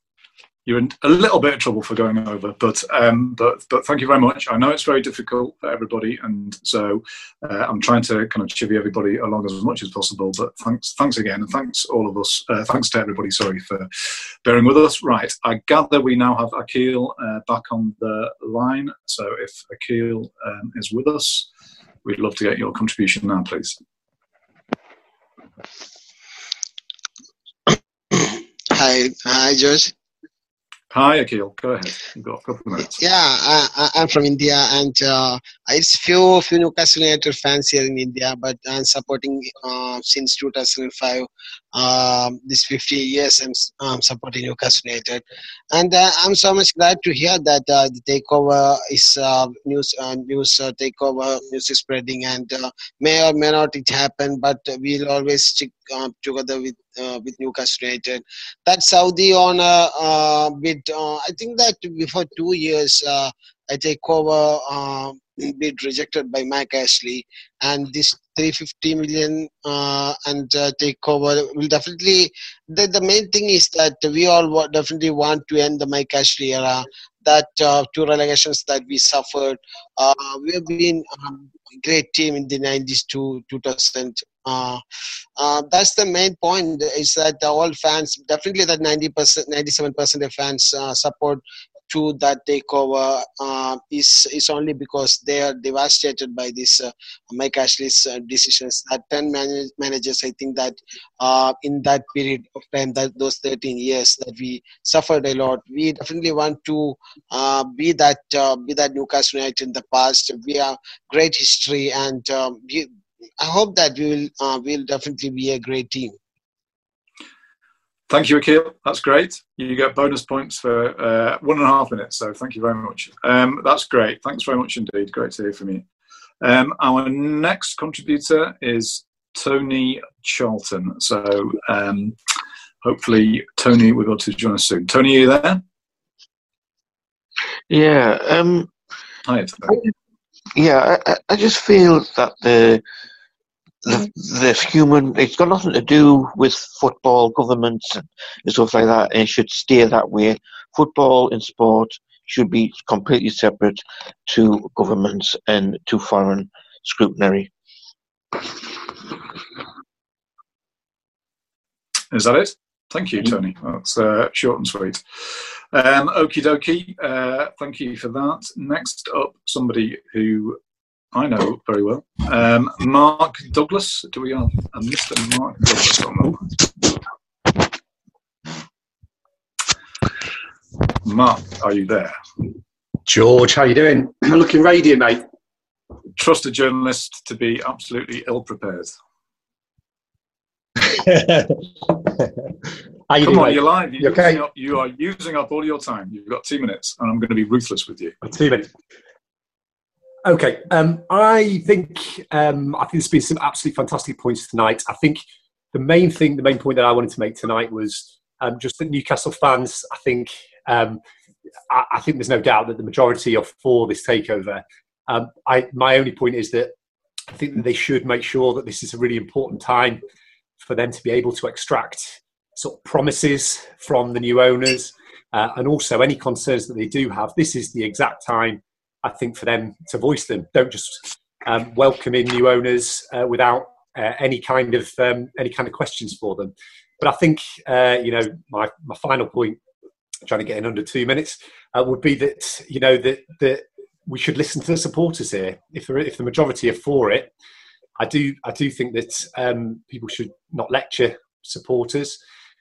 you're in a little bit of trouble for going over, but um, but but thank you very much. I know it's very difficult for everybody, and so uh, I'm trying to kind of chivvy everybody along as much as possible. But thanks, thanks again, and thanks all of us. Uh, thanks to everybody. Sorry for bearing with us. Right, I gather we now have Akil uh, back on the line. So if Akil um, is with us, we'd love to get your contribution now, please.
Hi, hi, George.
Hi, Akil. Go ahead. You've got a couple of minutes.
Yeah, I, am from India, and uh, it's few few Newcastle United fans here in India, but I'm supporting uh, since 2005. Um, this 50 years, I'm, I'm supporting Newcastle United, and uh, I'm so much glad to hear that uh, the takeover is uh, news. Uh, news takeover news is spreading, and may or may not it happen, but we'll always stick together with uh, with Newcastle United. That Saudi owner uh, bid, uh, I think that before two years, uh, take over. uh, bid rejected by Mike Ashley, and this 350 million uh, and uh, takeover will definitely. The, the main thing is that we all definitely want to end the Mike Ashley era. That uh, two relegations that we suffered, uh, we have been um, great team in the 90s to 2000 uh, uh, that's the main point is that all fans definitely that 90% 97% of fans uh, support to that takeover uh, is is only because they are devastated by this uh, Mike Ashley's decisions. That ten man- managers, I think that in that period of time, that those 13 years that we suffered a lot, we definitely want to be that be that Newcastle United in the past. We have great history, and um, we, I hope that we will uh, will definitely be a great team.
Thank you, Akil. That's great. You get bonus points for uh, one and a half minutes. So thank you very much. Um, that's great. Thanks very much indeed. Great to hear from you. Um, our next contributor is Tony Charlton. So um, hopefully, Tony will be able to join us soon. Tony, are you there?
Yeah. Um,
Hi.
Tony. Yeah, I, I just feel that the the, the human, it's got nothing to do with football, governments, and stuff like that, and it should stay that way. Football and sport should be completely separate to governments and to foreign scrutiny.
Is that it? Thank you, Tony. That's uh, short and sweet. Um, okie dokie. Uh, thank you for that. Next up, somebody who I know very well. Um, Mark Douglas. Do we have a Mr. Mark Douglas on the Mark, are you there?
George, how are you doing? I'm looking radiant, mate.
Trust a journalist to be absolutely ill prepared.
You
Come
doing,
on,
mate?
you're live. You're
You okay?
up, you are using up all your time. You've got two minutes, and I'm going to be ruthless with you.
Two minutes. Okay, um, I think um, I think there's been some absolutely fantastic points tonight. I think the main thing, the main point that I wanted to make tonight was um, just that Newcastle fans. I think um, I, I think there's no doubt that the majority are for this takeover. Um, I, my only point is that I think that they should make sure that this is a really important time for them to be able to extract sort of promises from the new owners uh, and also any concerns that they do have. This is the exact time, I think, for them to voice them. Don't just um, welcome in new owners uh, without uh, any kind of um, any kind of questions for them. But I think uh, you know my my final point, trying to get in under two minutes, uh, would be that you know that that we should listen to the supporters here. If if the majority are for it, I do I do think that um, people should not lecture supporters,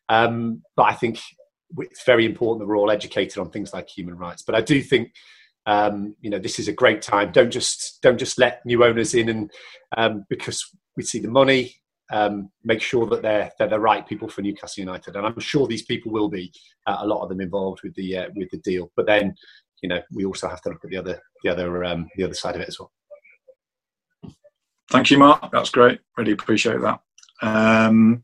um, but I think it's very important that we're all educated on things like human rights. But I do think um, you know this is a great time. Don't just don't just let new owners in and um, because we see the money. Um, make sure that they're they're the right people for Newcastle United, and I'm sure these people will be. Uh, a lot of them involved with the uh, with the deal. But then, you know, we also have to look at the other the other um, the other side of it as well.
Thank you, Mark. That's great. Really appreciate that. Um,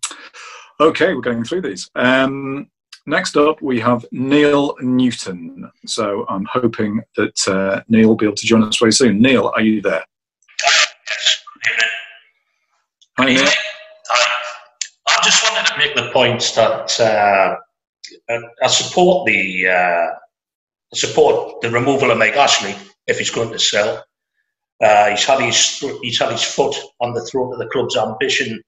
okay, we're going through these. Um, next up, we have Neil Newton. So I'm hoping that uh, Neil will be able to join us very soon. Neil, are you there? Yes.
Hi, Neil. I just wanted to make the point that uh, I support the uh, support the removal of Mike Ashley if he's going to sell. Uh, he's had his he's had his foot on the throat of the club's ambition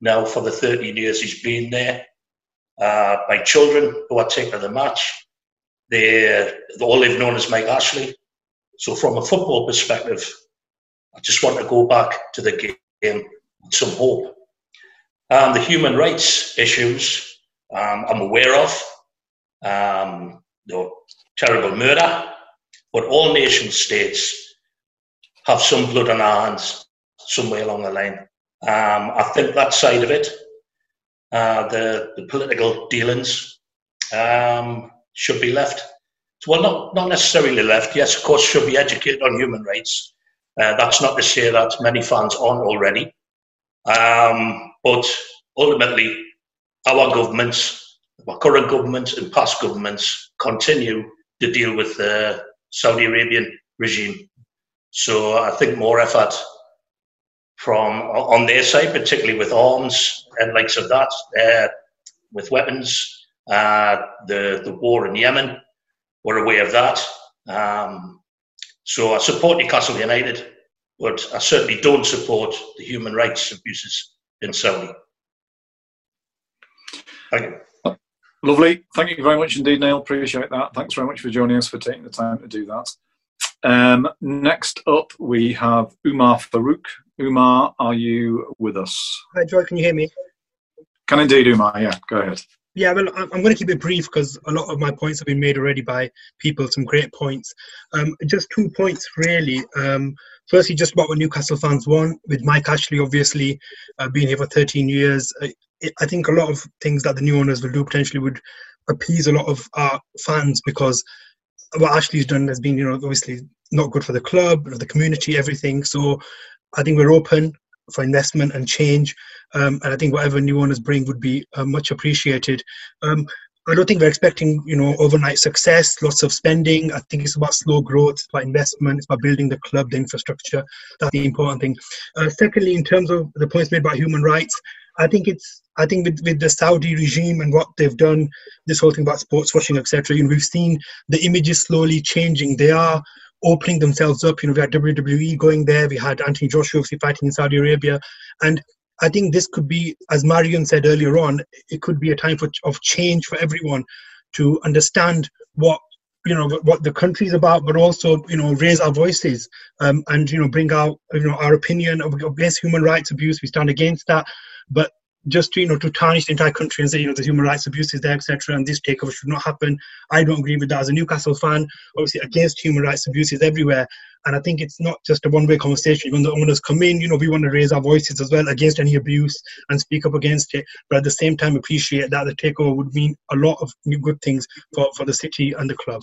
now for the 13 years he's been there. Uh, my children who are taking the match, they, all they all live known as Mike Ashley. So from a football perspective, I just want to go back to the game with some hope. Um, the human rights issues um, I'm aware of, um, the terrible murder, but all nation states have some blood on our hands somewhere along the line. Um, I think that side of it, uh, the, the political dealings, um, should be left. Well, not, not necessarily left. Yes, of course, should be educated on human rights. Uh, that's not to say that many fans aren't already. Um, but ultimately, our governments, our current governments and past governments, continue to deal with the Saudi Arabian regime. So I think more effort from on their side, particularly with arms and likes of that, uh, with weapons, uh, the the war in Yemen, we're aware of that. Um, so I support Newcastle United, but I certainly don't support the human rights abuses in Saudi. Thank you.
Lovely. Thank you very much indeed, Neil. Appreciate that. Thanks very much for joining us, for taking the time to do that. Um, next up, we have Umar Farouk. Umar, are you with us?
Hi, Joy. Can you hear me?
Can indeed, Umar. Yeah, go ahead.
Yeah, well, I'm going to keep it brief because a lot of my points have been made already by people, some great points. Um, just two points, really. Um, firstly, just about what Newcastle fans want, with Mike Ashley obviously uh, being here for 13 years. Uh, I think a lot of things that the new owners will do potentially would appease a lot of our fans because what Ashley's done has been, you know, obviously not good for the club, the community, everything. So I think we're open for investment and change. Um, and I think whatever new owners bring would be uh, much appreciated. Um, I don't think we're expecting, you know, overnight success, lots of spending. I think it's about slow growth, it's about investment, it's about building the club, the infrastructure. That's the important thing. Uh, secondly, in terms of the points made about human rights, I think it's I think with, with the Saudi regime and what they've done, this whole thing about sports washing, etc. You know, we've seen the images slowly changing. They are opening themselves up. You know, we had WWE going there. We had Anthony Joshua fighting in Saudi Arabia, and I think this could be, as Marion said earlier on, it could be a time for, of change for everyone to understand what you know what the country is about, but also you know raise our voices um, and you know bring out you know our opinion against human rights abuse. We stand against that, but just to, you know to tarnish the entire country and say you know the human rights abuses there etc and this takeover should not happen. I don't agree with that. As a newcastle fan obviously against human rights abuses everywhere. And i think it's not just a one-way conversation. When the owners come in you know we want to raise our voices as well against any abuse and speak up against it. But at the same time appreciate that the takeover would mean a lot of new good things for, for the city and the club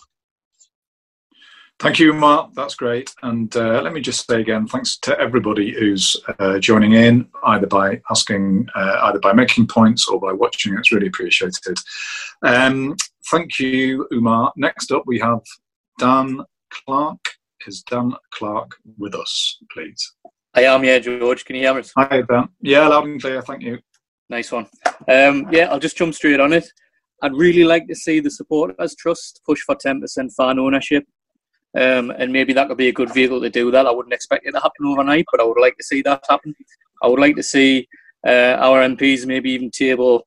Thank you, Mark. That's great. And uh, let me just say again, thanks to everybody who's uh, joining in, either by asking, uh, either by making points or by watching. It's really appreciated. Um, thank you, Umar. Next up, we have Dan Clark. Is Dan Clark with us, please?
I am, yeah, George. Can you hear me?
Hi, Dan. Yeah, loud and clear. Thank you.
Nice one. Um, yeah, I'll just jump straight on it. I'd really like to see the supporters trust push for 10% fan ownership um, and maybe that could be a good vehicle to do that. I wouldn't expect it to happen overnight, but I would like to see that happen. I would like to see uh, our MPs maybe even table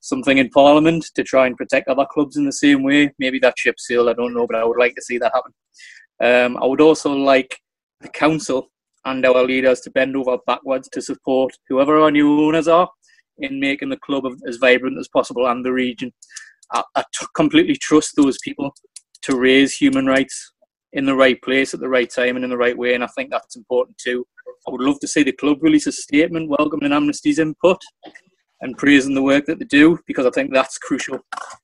something in Parliament to try and protect other clubs in the same way. Maybe that ship sailed, I don't know, but I would like to see that happen. Um, I would also like the council and our leaders to bend over backwards to support whoever our new owners are in making the club as vibrant as possible and the region. I, I t- completely trust those people to raise human rights in the right place at the right time and in the right way. And I think that's important too. I would love to see the club release a statement welcoming Amnesty's input and praising the work that they do because I think that's crucial.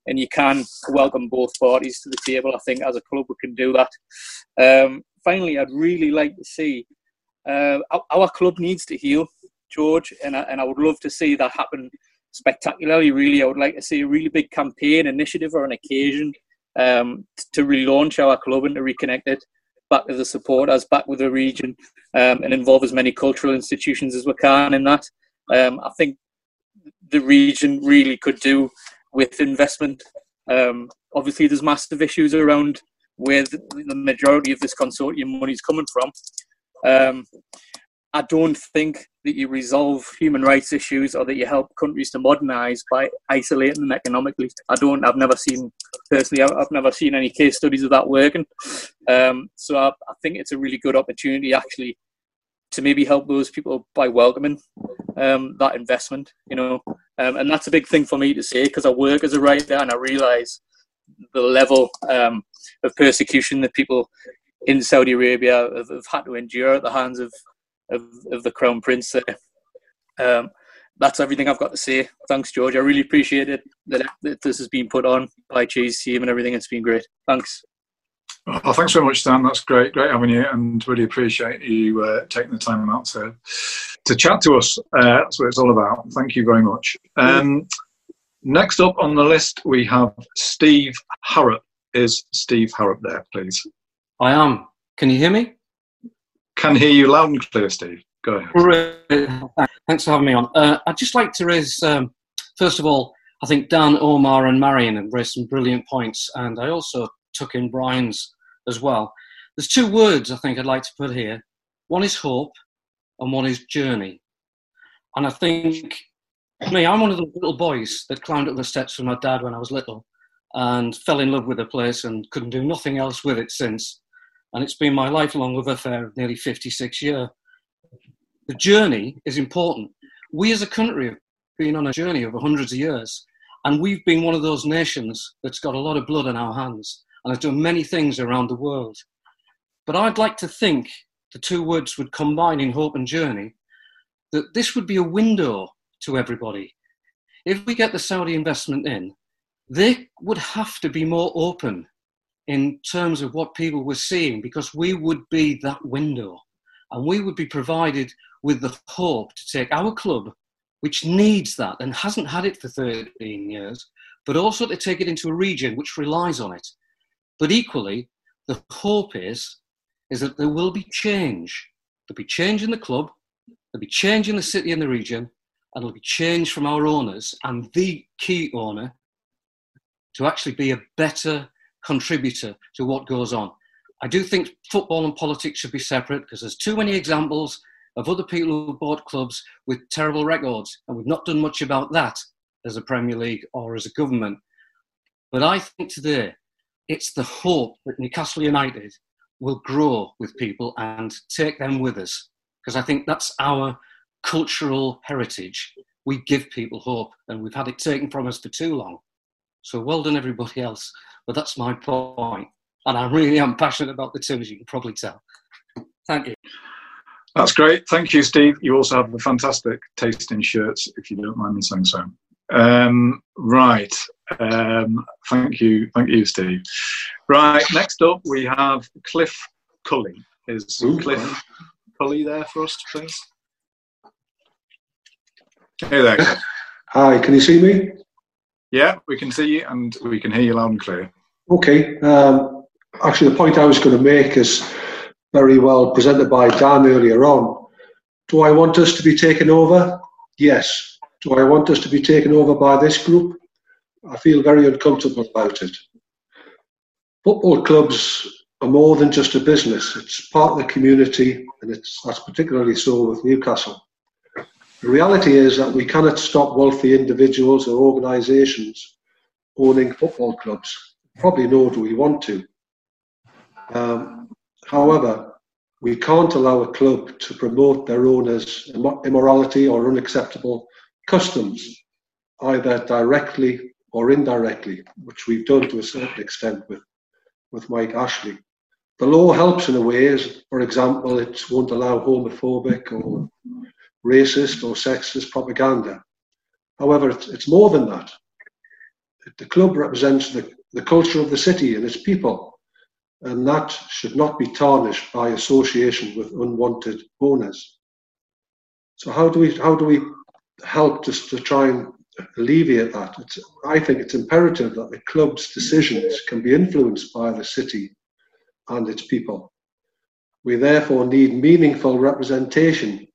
And you can welcome both parties to the table. I think as a club we can do that. Um, finally, I'd really like to see uh, our, club needs to heal, George, and I, and I would love to see that happen spectacularly. Really, I would like to see a really big campaign, initiative, or an occasion um, to relaunch our club and to reconnect it back to the supporters, back with the region, um, and involve as many cultural institutions as we can in that. Um, I think the region really could do with investment. Um, obviously, there's massive issues around where the, the majority of this consortium money is coming from. Um, I don't think that you resolve human rights issues or that you help countries to modernise by isolating them economically. I don't. I've never seen personally. I've never seen any case studies of that working. Um, so I, I, think it's a really good opportunity actually to maybe help those people by welcoming um, that investment. You know, um, and that's a big thing for me to say because I work as a writer and I realise the level um, of persecution that people in Saudi Arabia have, have had to endure at the hands of of, of the Crown Prince Um, that's everything I've got to say. Thanks, George. I really appreciate it that, that this has been put on by Chi's team and everything. It's been great. Thanks.
Oh, thanks very much, Dan. That's great, great having you, and really appreciate you uh, taking the time out to to chat to us. Uh, that's what it's all about. Thank you very much. Um, next up on the list, we have Steve Harrop. Is Steve Harrop there, please?
I am. Can you hear me?
Can hear you loud and clear, Steve. Go ahead.
Thanks for having me on. Uh, I'd just like to raise, um, first of all, I think Dan, Omar, and Marion have raised some brilliant points, and I also took in Brian's as well. There's two words I think I'd like to put here. One is hope, and one is journey. And I think, me, I'm one of the little boys that climbed up the steps with my dad when I was little, and fell in love with the place and couldn't do nothing else with it since and it's been my lifelong love affair of nearly 56 years. The journey is important. We as a country have been on a journey over hundreds of years, and we've been one of those nations that's got a lot of blood on our hands and has done many things around the world. But I'd like to think the two words would combine in hope and journey, that this would be a window to everybody. If we get the Saudi investment in, they would have to be more open in terms of what people were seeing because we would be that window and we would be provided with the hope to take our club, which needs that and hasn't had it for 13 years, but also to take it into a region which relies on it. But equally, the hope is, is that there will be change. There'll be change in the club, there'll be change in the city and the region, and there'll be change from our owners and the key owner to actually be a better contributor to what goes on. I do think football and politics should be separate because there's too many examples of other people who bought clubs with terrible records, and we've not done much about that as a Premier League or as a government. But I think today it's the hope that Newcastle United will grow with people and take them with us because I think that's our cultural heritage. We give people hope, and we've had it taken from us for too long. So well done, everybody else. But that's my point. And I really am passionate about the team, as you can probably tell. Thank you.
That's great. Thank you, Steve. You also have a fantastic taste in shirts, if you don't mind me saying so. Um, right. Um, thank you. Thank you, Steve. Right. Next up, we have Cliff Cully. Is Ooh. Cliff Cully there for us, please? Hey there, Cliff.
Hi, can you see me?
Yeah, we can see you and we can hear you loud and clear.
Okay. Um, actually, the point I was going to make is very well presented by Dan earlier on. Do I want us to be taken over? Yes. Do I want us to be taken over by this group? I feel very uncomfortable about it. Football clubs are more than just a business. It's part of the community, and it's that's particularly so with Newcastle. The reality is that we cannot stop wealthy individuals or organisations owning football clubs. Probably nor do we want to. Um, however, we can't allow a club to promote their owners' immorality or unacceptable customs, either directly or indirectly, which we've done to a certain extent with, with Mike Ashley. The law helps in a way, as, for example, it won't allow homophobic or racist or sexist propaganda. However, it's, it's more than that. The club represents the, the culture of the city and its people, and that should not be tarnished by association with unwanted owners. So how do we how do we help just to try and alleviate that. It's, I think it's imperative that the club's decisions can be influenced by the city and its people. We therefore need meaningful representation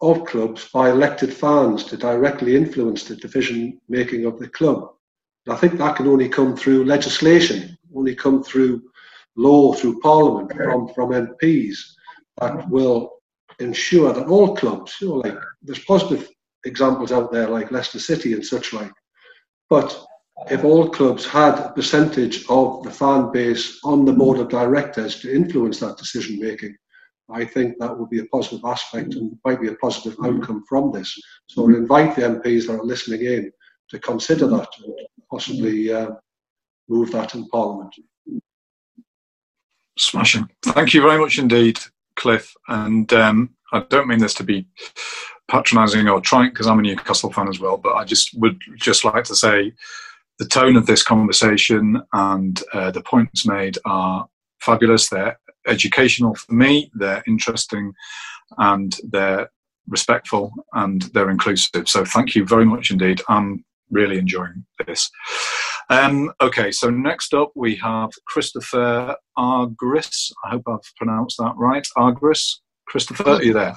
of clubs by elected fans to directly influence the decision making of the club. And I think that can only come through legislation, only come through law, through Parliament, from, from MPs that will ensure that all clubs, you know, like there's positive examples out there like Leicester City and such like, but if all clubs had a percentage of the fan base on the board of directors to influence that decision making, I think that would be a positive aspect and might be a positive outcome from this. So I invite the MPs that are listening in to consider that and possibly uh, move that in Parliament.
Smashing. Thank you very much indeed, Cliff. And um, I don't mean this to be patronising or trying, because I'm a Newcastle fan as well, but I just would just like to say the tone of this conversation and uh, the points made are fabulous. They're educational for me, they're interesting, and they're respectful and they're inclusive. So thank you very much indeed. I'm really enjoying this. Um, okay, so next up we have Christopher Argris. I hope I've pronounced that right. Argris. Christopher, are you there?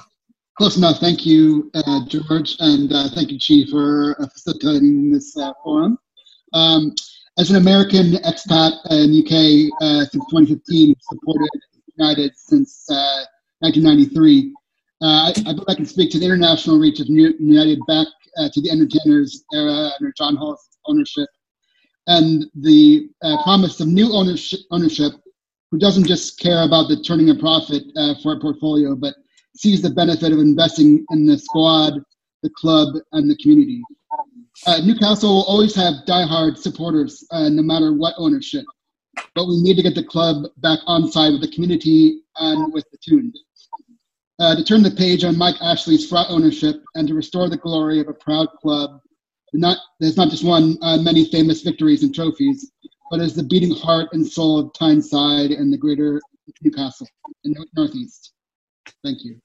Close enough. Thank you, uh, George, and uh, thank you, Chi, for uh, facilitating this uh, forum. Um, as an American expat in the UK uh, since 2015, supported United since 1993. Uh, I, I, believe I can speak to the international reach of United back to the entertainers era under John Hall's ownership and the promise of new ownership, ownership who doesn't just care about the turning a profit uh, for a portfolio, but sees the benefit of investing in the squad, the club, and the community. Uh, Newcastle will always have diehard supporters, uh, no matter what ownership. But we need to get the club back on side with the community and with the Toon. Uh, to turn the page on Mike Ashley's fraught ownership and to restore the glory of a proud club not, there's not just won uh, many famous victories and trophies, but is the beating heart and soul of Tyneside and the greater Newcastle and the Northeast. Thank you.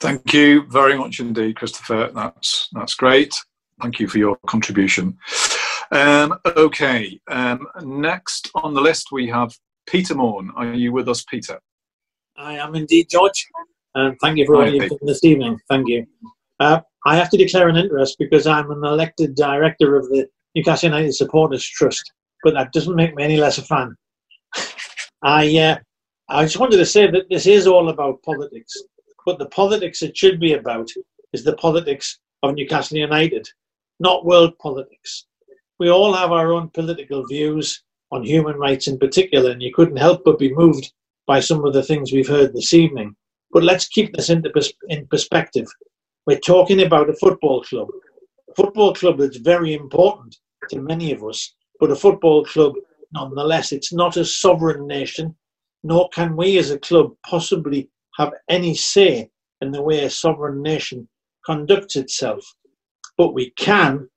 Thank you very much indeed, Christopher. That's that's great. Thank you for your contribution. Um, okay, um, next on the list we have Peter Morn. Are you with us, Peter?
I am indeed, George. And thank you for all you've done this evening. Thank you. Uh, I have to declare an interest because I'm an elected director of the Newcastle United Supporters Trust, but that doesn't make me any less a fan. I uh, I just wanted to say that this is all about politics, but the politics it should be about is the politics of Newcastle United, not world politics. We all have our own political views on human rights in particular, and you couldn't help but be moved by some of the things we've heard this evening. But let's keep this into pers- in perspective. We're talking about a football club a football club that's very important to many of us, but a football club nonetheless. It's not a sovereign nation, nor can we as a club possibly have any say in the way a sovereign nation conducts itself. But we can,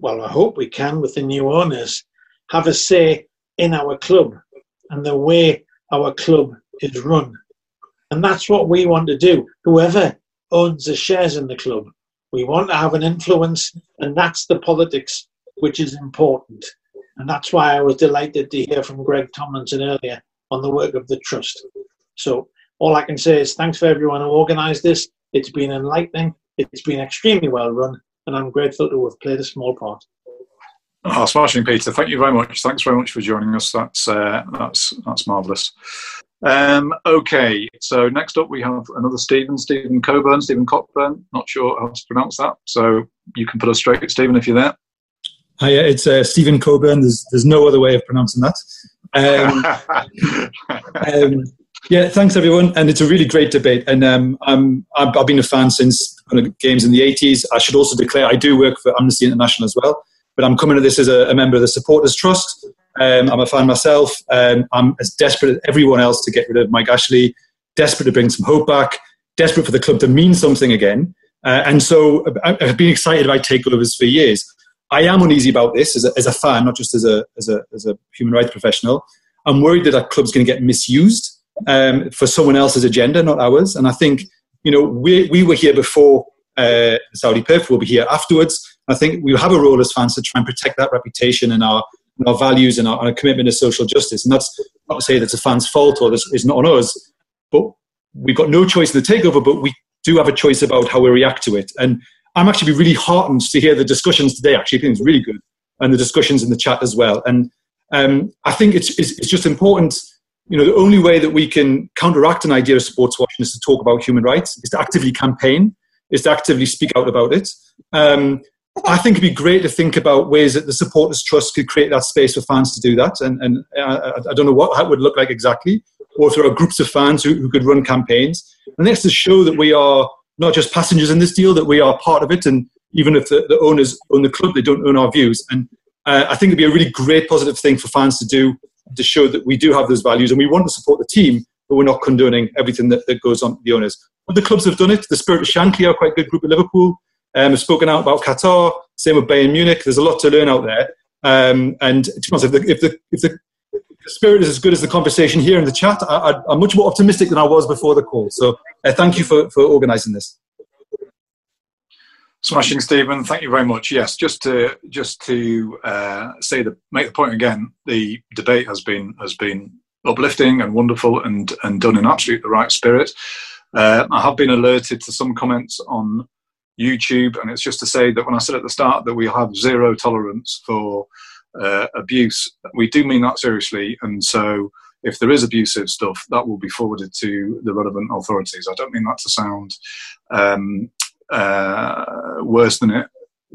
well, I hope we can with the new owners, have a say in our club and the way our club is run. And that's what we want to do. Whoever owns the shares in the club we want to have an influence, and that's the politics which is important. And that's why I was delighted to hear from Greg Tomlinson earlier on the work of the Trust. So all I can say is thanks for everyone who organised this. It's been enlightening, it's been extremely well run, and I'm grateful to have played a small part.
Oh, smashing, Peter. Thank you very much. Thanks very much for joining us. That's uh, that's that's marvellous. Um, okay, so next up we have another Stephen, Stephen Coburn, Stephen Cockburn. Not sure how to pronounce that, so you can put us straight, Stephen, if you're there.
Hi, it's uh, Stephen Coburn. There's there's no other way of pronouncing that. Um, um, yeah, thanks everyone, and it's a really great debate. And um, I'm, I've been a fan since kind of games in the 80s. I should also declare I do work for Amnesty International as well, but I'm coming to this as a, a member of the Supporters Trust. Um, I'm a fan myself. Um, I'm as desperate as everyone else to get rid of Mike Ashley, desperate to bring some hope back, desperate for the club to mean something again. Uh, and so I've been excited about takeovers for years. I am uneasy about this as a, as a fan, not just as a, as, a, as a human rights professional. I'm worried that our club's going to get misused um, for someone else's agenda, not ours. And I think, you know, we, we were here before uh, Saudi Perth will be here afterwards. I think we'll have a role as fans to try and protect that reputation and our, and our values and our, our, commitment to social justice. And that's not to say that's a fan's fault or this is not on us, but we've got no choice in the takeover, but we do have a choice about how we react to it. And I'm actually really heartened to hear the discussions today. Actually, I think it's really good, and the discussions in the chat as well. And um, I think it's, it's, it's just important. You know, the only way that we can counteract an idea of sports washing is to talk about human rights, is to actively campaign, is to actively speak out about it. Um, I think it'd be great to think about ways that the supporters trust could create that space for fans to do that. And, and I, I don't know what that would look like exactly, or if there are groups of fans who, who could run campaigns. And that's to show that we are not just passengers in this deal, that we are part of it. And even if the, the owners own the club, they don't own our views. And uh, I think it'd be a really great positive thing for fans to do to show that we do have those values and we want to support the team, but we're not condoning everything that, that goes on the owners. But the clubs have done it. The Spirit of Shankly are quite a good group at Liverpool. Um, have spoken out about Qatar. Same with Bayern Munich. There's a lot to learn out there. Um, and to be honest, if the, if the, if the spirit is as good as the conversation here in the chat, I, am much more optimistic than I was before the call. So uh, thank you for, for organising this.
Smashing, Stephen. Thank you very much. Yes, just to just to uh, say the make the point again. The debate has been has been uplifting and wonderful and and done in absolute the right spirit. Uh, I have been alerted to some comments on YouTube, and it's just to say that when I said at the start that we have zero tolerance for uh, abuse, we do mean that seriously, and so if there is abusive stuff, that will be forwarded to the relevant authorities. I don't mean that to sound um, uh, worse than it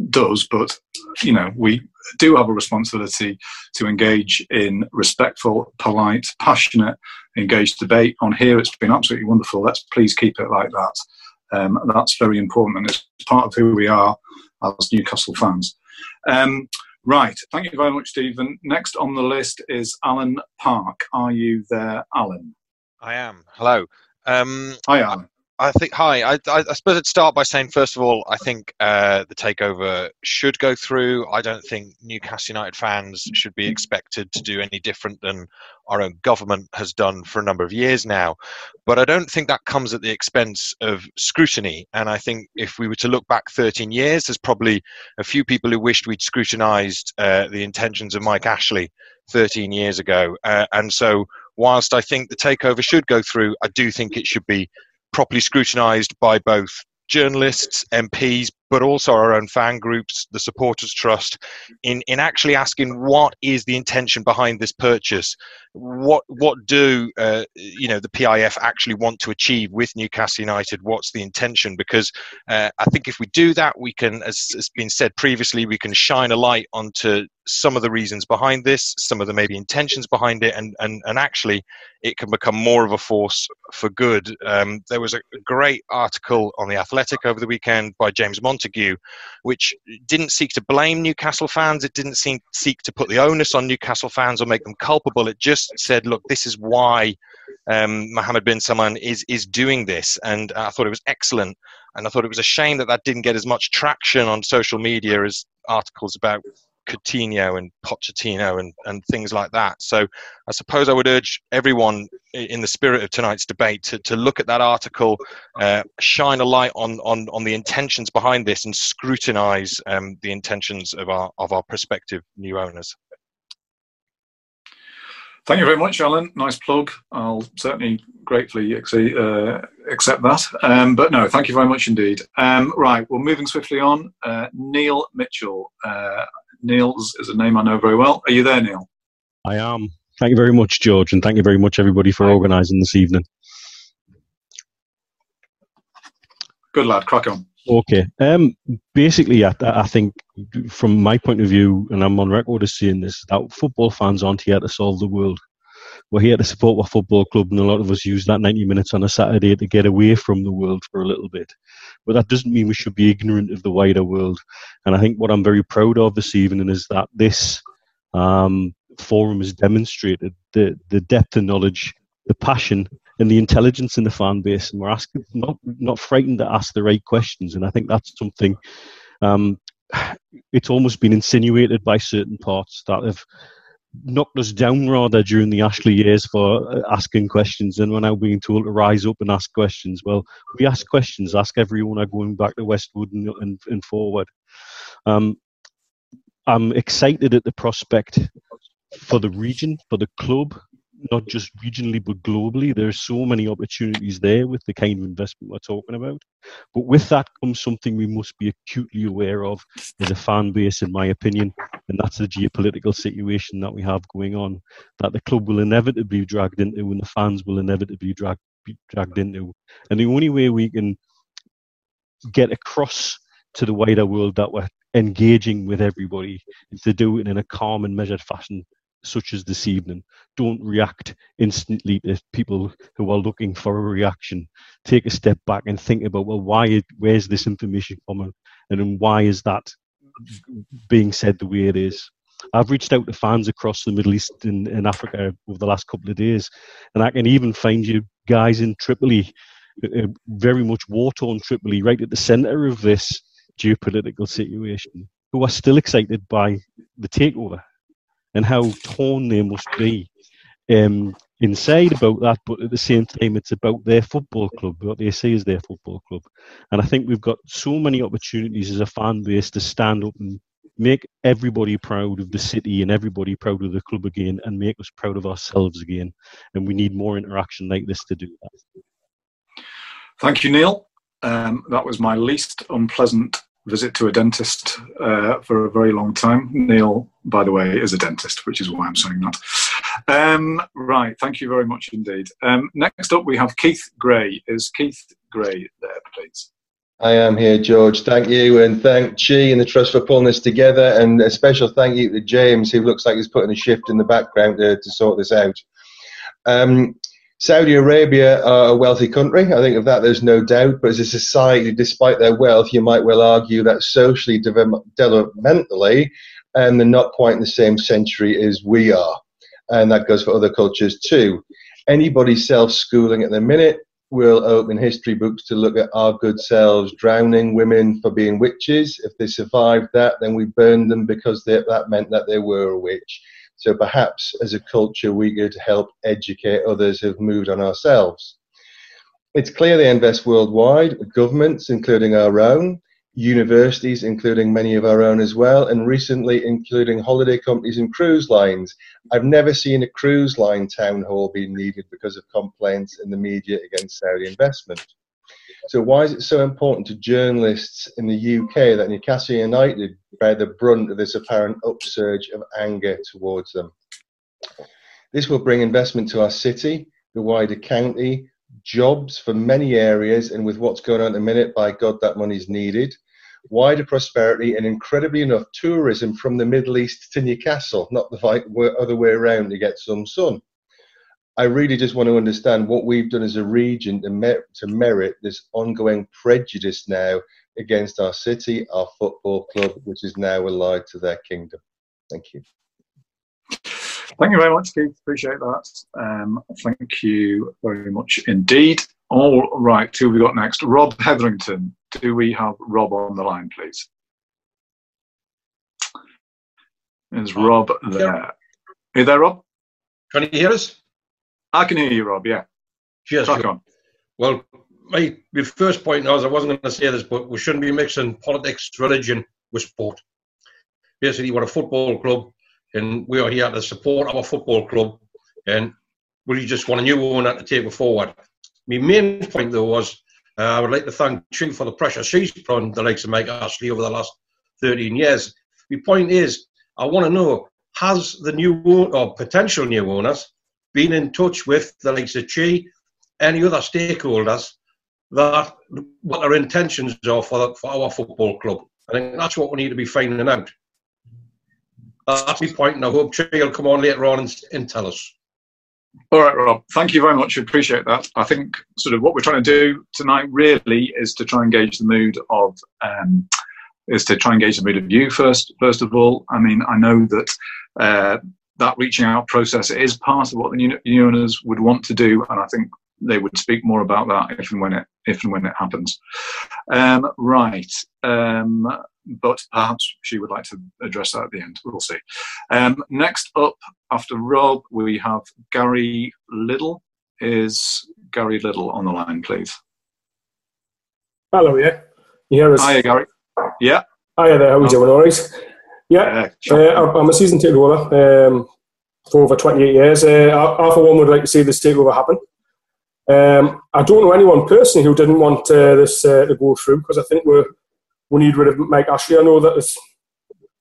does, but you know we do have a responsibility to engage in respectful, polite, passionate, engaged debate. On here, it's been absolutely wonderful. Let's please keep it like that. Um, that's very important, and it's part of who we are as Newcastle fans. Um, right, thank you very much, Stephen. Next on the list is Alan Park. Are you there, Alan?
I am. Hello. Um,
Hi, Alan.
I think hi. I, I, suppose I'd start by saying first of all, I think uh, the takeover should go through. I don't think Newcastle United fans should be expected to do any different than our own government has done for a number of years now. But I don't think that comes at the expense of scrutiny. And I think if we were to look back 13 years, there's probably a few people who wished we'd scrutinised uh, the intentions of Mike Ashley 13 years ago. Uh, and so, whilst I think the takeover should go through, I do think it should be properly scrutinised by both journalists, MPs, but also our own fan groups, the Supporters Trust, in, in actually asking what is the intention behind this purchase? What what do uh, you know the PIF actually want to achieve with Newcastle United? What's the intention? Because uh, I think if we do that, we can, as has been said previously, we can shine a light onto some of the reasons behind this, some of the maybe intentions behind it, and and and actually it can become more of a force for good. Um, there was a great article on the Athletic over the weekend by James Montague, which didn't seek to blame Newcastle fans. It didn't seek seek to put the onus on Newcastle fans or make them culpable. It just said, look, this is why um, Mohammed bin Salman is is doing this, and I thought it was excellent. And I thought it was a shame that that didn't get as much traction on social media as articles about Coutinho and Pochettino and, and things like that. So I suppose I would urge everyone in the spirit of tonight's debate to, to look at that article, uh, shine a light on, on, on the intentions behind this and scrutinise um, the intentions of our, of our prospective new owners.
Thank you very much, Alan. Nice plug. I'll certainly gratefully uh, accept that. Um, but no, thank you very much indeed. Um, right, well, moving swiftly on. Uh, Neil Mitchell. Uh, Neil is a name I know very well. Are you there, Neil?
I am. Thank you very much, George, and thank you very much, everybody, for organising this evening.
Good lad, crack on.
Okay. Um, basically, I, I, think from my point of view, and I'm on record as saying this, that football fans aren't here to solve the world. We're here to support our football club, and a lot of us use that 90 minutes on a Saturday to get away from the world for a little bit. But that doesn't mean we should be ignorant of the wider world. And I think what I'm very proud of this evening is that this um, forum has demonstrated the, the depth of knowledge, the passion, and the intelligence in the fan base. And we're asking, not, not frightened to ask the right questions. And I think that's something um, it's almost been insinuated by certain parts that have knocked us down rather during the Ashley years for uh, asking questions, and we're now being told to rise up and ask questions. Well, we ask questions, ask every owner going back to Westwood and, and, and forward. Um, I'm excited at the prospect for the region, for the club, not just regionally but globally. There's so many opportunities there with the kind of investment we're talking about. But with that comes something we must be acutely aware of as a fan base, in my opinion, and that's the geopolitical situation that we have going on, that the club will inevitably be dragged into and the fans will inevitably drag, be dragged into. And the only way we can get across to the wider world that we're engaging with everybody is to do it in a calm and measured fashion such as this evening. Don't react instantly to people who are looking for a reaction. Take a step back and think about well, why? Where's this information coming, and why is that being said the way it is? I've reached out to fans across the Middle East and, and Africa over the last couple of days, and I can even find you guys in Tripoli, uh, very much war-torn Tripoli, right at the centre of this geopolitical situation, who are still excited by the takeover and how torn they must be um, inside about that, but at the same time, it's about their football club, what they see as their football club. And I think we've got so many opportunities as a fan base to stand up and make everybody proud of the city and everybody proud of the club again and make us proud of ourselves again. And we need more interaction like this to do that.
Thank you, Neil. Um, that was my least unpleasant visit to a dentist uh, for a very long time. Neil, by the way, is a dentist, which is why I'm saying that. Um, right, thank you very much indeed. Um, next up, we have Keith Gray. Is Keith Gray there, please?
I am here, George. Thank you, and thank Chi and the Trust for pulling this together, and a special thank you to James, who looks like he's putting a shift in the background to, to sort this out. Um, Saudi Arabia are a wealthy country. I think of that there's no doubt. But as a society, despite their wealth, you might well argue that socially, developmentally, and they're not quite in the same century as we are. And that goes for other cultures too. Anybody self schooling at the minute will open history books to look at our good selves drowning women for being witches. If they survived that, then we burned them because they, that meant that they were a witch. So perhaps as a culture, we could help educate others who've moved on ourselves. It's clear they invest worldwide, governments, including our own, universities, including many of our own as well, and recently including holiday companies and cruise lines. I've never seen a cruise line town hall being needed because of complaints in the media against Saudi investment. So why is it so important to journalists in the UK that Newcastle United bear the brunt of this apparent upsurge of anger towards them? This will bring investment to our city, the wider county, jobs for many areas, and with what's going on at the minute, by God, that money's needed. Wider prosperity and incredibly enough, tourism from the Middle East to Newcastle, not the other way around to get some sun. I really just want to understand what we've done as a region to, mer- to merit this ongoing prejudice now against our city, our football club, which is now allied to their kingdom. Thank you.
Thank you very much, Keith. Appreciate that. Um, thank you very much indeed. All right, who have we got next? Rob Hetherington. Do we have Rob on the line, please? Is Rob there? Are you there, Rob?
Can you hear us?
I can hear you, Rob. Yeah.
Cheers. On. Well, my, my first point is I wasn't going to say this, but we shouldn't be mixing politics, religion with sport. Basically, we're a football club, and we are here to support our football club, and we just want a new owner to take it forward. My main point, though, was uh, I would like to thank Chi for the pressure she's put on the likes of Mike Ashley over the last 13 years. My point is, I want to know has the new owner or potential new owners been in touch with the likes of Chi, any other stakeholders, that what their intentions are for, for our football club. I think that's what we need to be finding out. That's my point, and I hope Chi will come on later on and, and tell us.
All right, Rob. Thank you very much. I appreciate that. I think sort of what we're trying to do tonight really is to try and gauge the mood of um, is to try and gauge the mood of you first. First of all, I mean, I know that uh, that reaching out process is part of what the new owners would want to do, and I think they would speak more about that if and when it if and when it happens. Um, right. Um, but perhaps she would like to address that at the end. We'll see. Um, next up, after Rob, we have Gary Little. Is Gary Little on the line, please?
Hello, yeah. You hear us?
Hiya, Gary. Yeah.
Hiya there, how are you doing? All right? Yeah, uh, I'm a season ticket holder um, for over 28 years. Uh, I, I, for one, would like to see this takeover happen. Um, I don't know anyone personally who didn't want uh, this uh, to go through because I think we we need rid of Mike Ashley. I know that there's,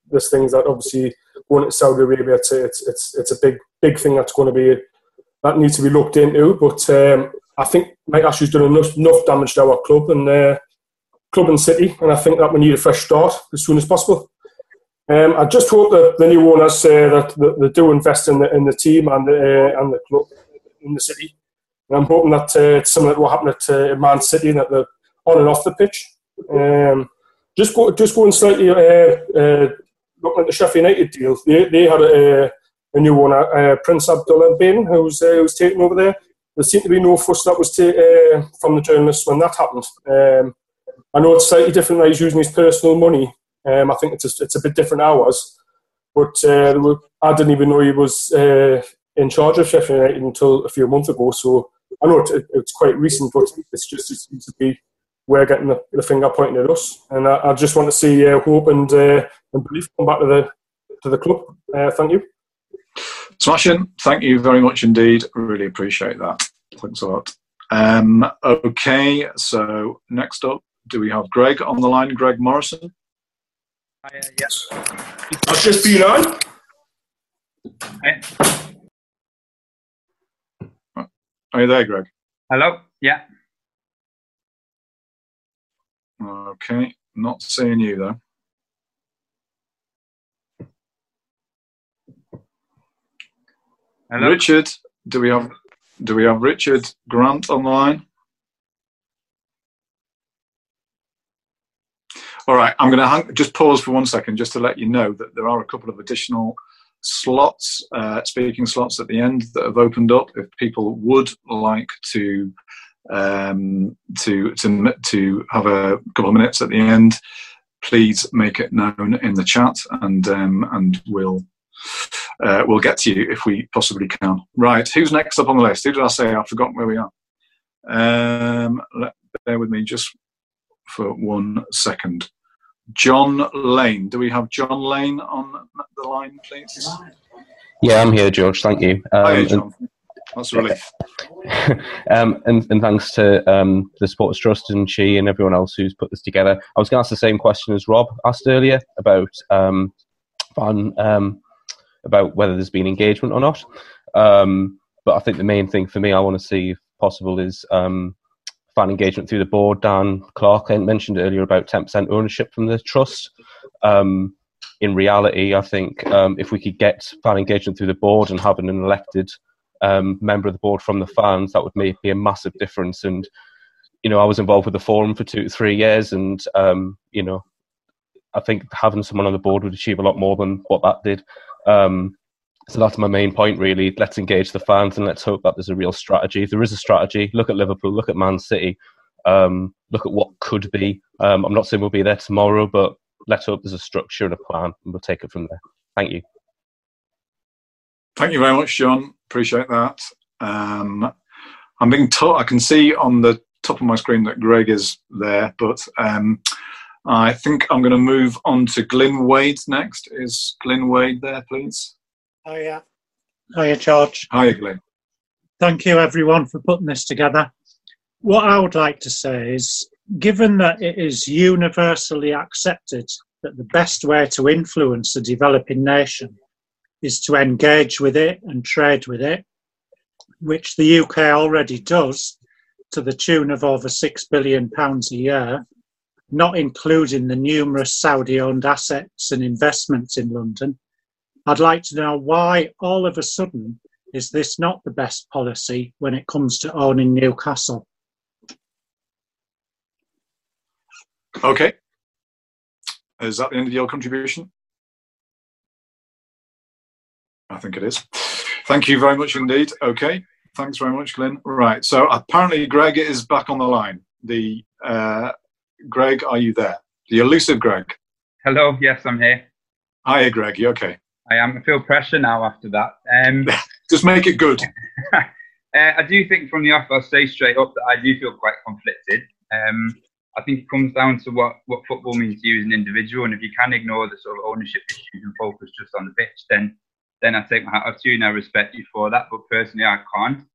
there's things that obviously going to Saudi Arabia, it's, it's, it's, it's a big big thing that's going to be that needs to be looked into. But um, I think Mike Ashley's done enough, enough damage to our club and uh, club and city, and I think that we need a fresh start as soon as possible. Um, I just hope that the new owners uh, that, that they do invest in the in the team and the uh, and the club in the city. And I'm hoping that uh, it's similar to what happened at uh, Man City, that they're on and off the pitch. Um, just go, just going slightly uh, uh, looking at the Sheffield United deal. They, they had a, a new owner, uh, Prince Abdullah bin, who's uh, who's taken over there. There seemed to be no fuss that was ta- from the journalists when that happened. Um, I know it's slightly different. That he's using his personal money. Um, I think it's a, it's a bit different hours. But uh, I didn't even know he was uh, in charge of Sheffield United until a few months ago. So I know it, it's quite recent, but it's just it seems to be we're getting the, the finger pointing at us. And I, I just want to see uh, hope and uh, and belief come back to the to the club. Uh, thank you.
Smashing. Thank you very much indeed. Really appreciate that. Thanks a lot. Um, okay, so next up, do we have Greg on the line? Greg Morrison.
Uh, yes.
I've just been on.
Are you there, Greg?
Hello. Yeah.
Okay, not seeing you though.
Hello?
Richard, do we have do we have Richard Grant on the line? All right, I'm going to hang, just pause for one second just to let you know that there are a couple of additional slots, uh, speaking slots at the end that have opened up. If people would like to um, to to to have a couple of minutes at the end, please make it known in the chat, and um, and we'll uh, we'll get to you if we possibly can. Right, who's next up on the list? Who did I say? I've forgotten where we are. Um, let, bear with me just for one second. John Lane. Do we have John Lane on the line, please?
Yeah, I'm here, George. Thank you. Um,
Hi, John. That's a relief.
um, and, and thanks to um, the Supporters Trust and Chi and everyone else who's put this together. I was going to ask the same question as Rob asked earlier about um, fan, um, about whether there's been engagement or not. Um, but I think the main thing for me I want to see, if possible, is um, fan engagement through the board. Dan Clark mentioned earlier about 10% ownership from the trust. Um, in reality, I think um, if we could get fan engagement through the board and having an elected um, member of the board from the fans, that would make be a massive difference. And you know, I was involved with the forum for two, three years, and um, you know, I think having someone on the board would achieve a lot more than what that did. Um, so that's my main point, really. Let's engage the fans and let's hope that there's a real strategy. If there is a strategy, look at Liverpool, look at Man City, um, look at what could be. Um, I'm not saying we'll be there tomorrow, but let's hope there's a structure and a plan, and we'll take it from there. Thank you.
Thank you very much, John. Appreciate that. Um, I'm being told I can see on the top of my screen that Greg is there, but um, I think I'm going to move on to Glyn Wade next. Is Glyn Wade there, please?
Hiya. Hiya, George.
Hiya, Glenn.
Thank you, everyone, for putting this together. What I would like to say is given that it is universally accepted that the best way to influence a developing nation is to engage with it and trade with it, which the UK already does to the tune of over £6 billion a year, not including the numerous Saudi owned assets and investments in London, I'd like to know why all of a sudden is this not the best policy when it comes to owning Newcastle?
Okay. Is that the end of your contribution? I think it is. Thank you very much indeed. Okay. Thanks very much, Glenn. Right. So apparently Greg is back on the line. The uh, Greg, are you there? The elusive Greg.
Hello. Yes, I'm here.
Hiya, Greg. You okay?
I am. I feel pressure now after that. Um,
Just make it good.
uh, I do think from the off, I'll say straight up that I do feel quite conflicted. Um, I think it comes down to what, what football means to you as an individual, and if you can ignore the sort of ownership issues and focus just on the pitch, then then I take my hat off to you and I respect you for that. But personally, I can't.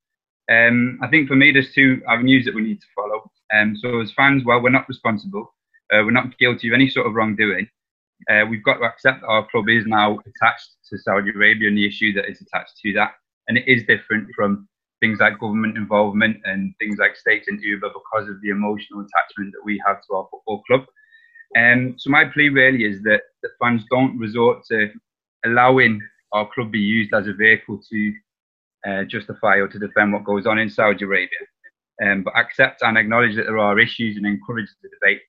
Um, I think for me, there's two avenues that we need to follow. Um, so as fans, well, we're not responsible. Uh, we're not guilty of any sort of wrongdoing. Uh, we've got to accept that our club is now attached to Saudi Arabia and the issue that is attached to that. And it is different from things like government involvement and things like state and Uber because of the emotional attachment that we have to our football club. Um, so my plea really is that, that fans don't resort to allowing our club be used as a vehicle to uh, justify or to defend what goes on in Saudi Arabia. Um, but accept and acknowledge that there are issues and encourage the debate.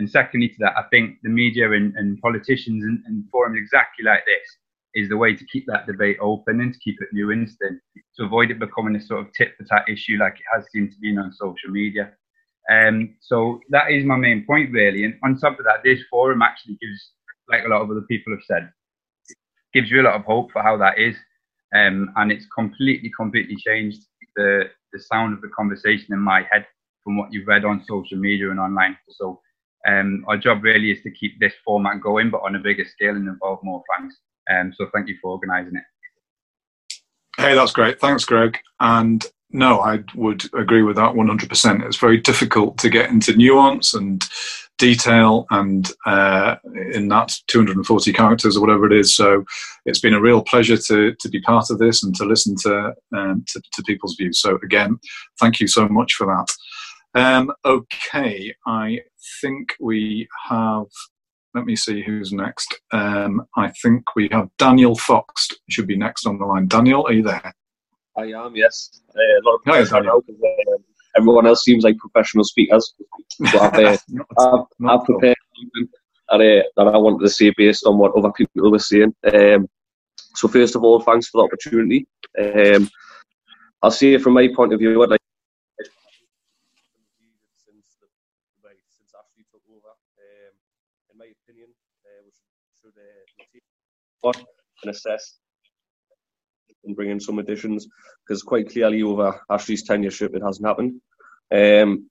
And secondly to that, I think the media and, and politicians and, and, forums exactly like this is the way to keep that debate open and to keep it nuanced and to avoid it becoming a sort of tit for tat issue like it has seemed to be on social media. Um, so that is my main point really. And on top of that, this forum actually gives, like a lot of other people have said, gives you a lot of hope for how that is. Um, and it's completely, completely changed the, the sound of the conversation in my head from what you've read on social media and online. So um, our job really is to keep this format going, but on a bigger scale and involve more fans. Um, so thank you for organising it.
Hey, that's great. Thanks, Greg. And no, I would agree with that 100%. It's very difficult to get into nuance and detail and uh, in that 240 characters or whatever it is. So it's been a real pleasure to, to be part of this and to listen to, um, to, to, people's views. So again, thank you so much for that. Um, okay, I think we have, let me see who's next. Um, I think we have Daniel Fox should be next on the line. Daniel, are you there?
I am, yes. Uh, a lot of Hi, Daniel. Um, everyone else seems like professional speakers. So I've, uh, I've, I've prepared something that, uh, that I wanted to say based on what other people were saying. Um, so first of all, thanks for the opportunity. Um, I'll say from my point of view, I'd like since since Ashley took over, um, in my opinion, uh, we uh, and assess and bring in some additions because quite clearly over Ashley's tenureship it hasn't happened. Um,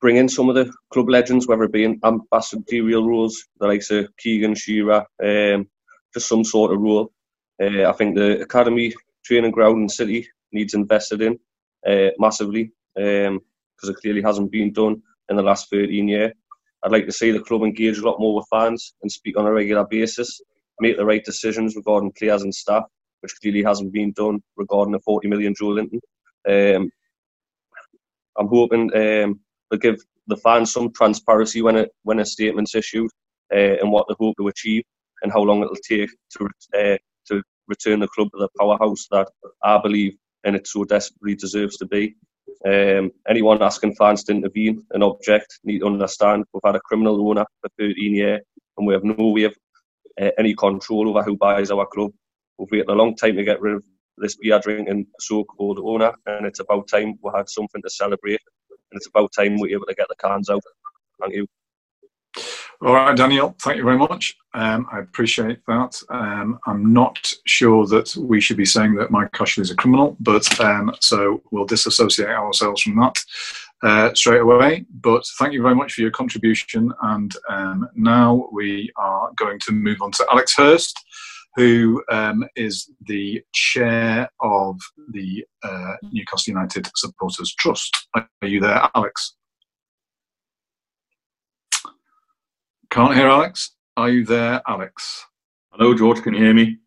bring in some of the club legends, whether it be in ambassadorial roles, the likes of Keegan, Shearer, um, just some sort of role. Uh, I think the academy training ground in City needs invested in uh, massively because um, it clearly hasn't been done in the last 13 years. I'd like to see the club engage a lot more with fans and speak on a regular basis, make the right decisions regarding players and staff, which clearly hasn't been done regarding the 40 million Joelinton. Um, I'm hoping um, give the fans some transparency when a when a statement's issued uh, and what they hope to achieve and how long it'll take to uh, to return the club to the powerhouse that I believe and it so desperately deserves to be. Um, anyone asking fans to intervene and object need to understand we've had a criminal owner for 13 years and we have no way of uh, any control over who buys our club. We've waited a long time to get rid of this beer drinking so-called owner, and it's about time we had something to celebrate, and it's about time we were able to get the cans out. Thank you.
All right, Daniel, thank you very much. Um, I appreciate that. Um, I'm not sure that we should be saying that Mike Ashley is a criminal, but um, so we'll disassociate ourselves from that uh, straight away. But thank you very much for your contribution. And um, now we are going to move on to Alex Hurst who um, is the chair of the uh, Newcastle United Supporters Trust. Are you there, Alex? Can't hear Alex. Are you there, Alex?
Hello, George. Can you hear me?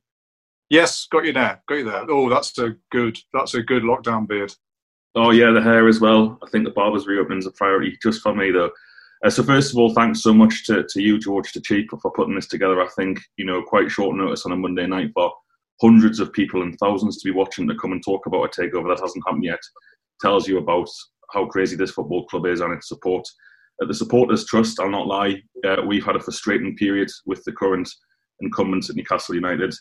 Yes, got you there. Got you there. Oh, that's a good. That's a good lockdown beard.
Oh yeah, the hair as well. I think the barber's reopening is a priority just for me though. Uh, so first of all, thanks so much to, to you, George, to Chief, for putting this together. I think you know quite short notice on a Monday night for hundreds of people and thousands to be watching to come and talk about a takeover that hasn't happened yet. Tells you about how crazy this football club is and its support. Uh, the supporters trust. I'll not lie. Uh, we've had a frustrating period with the current incumbents at Newcastle United,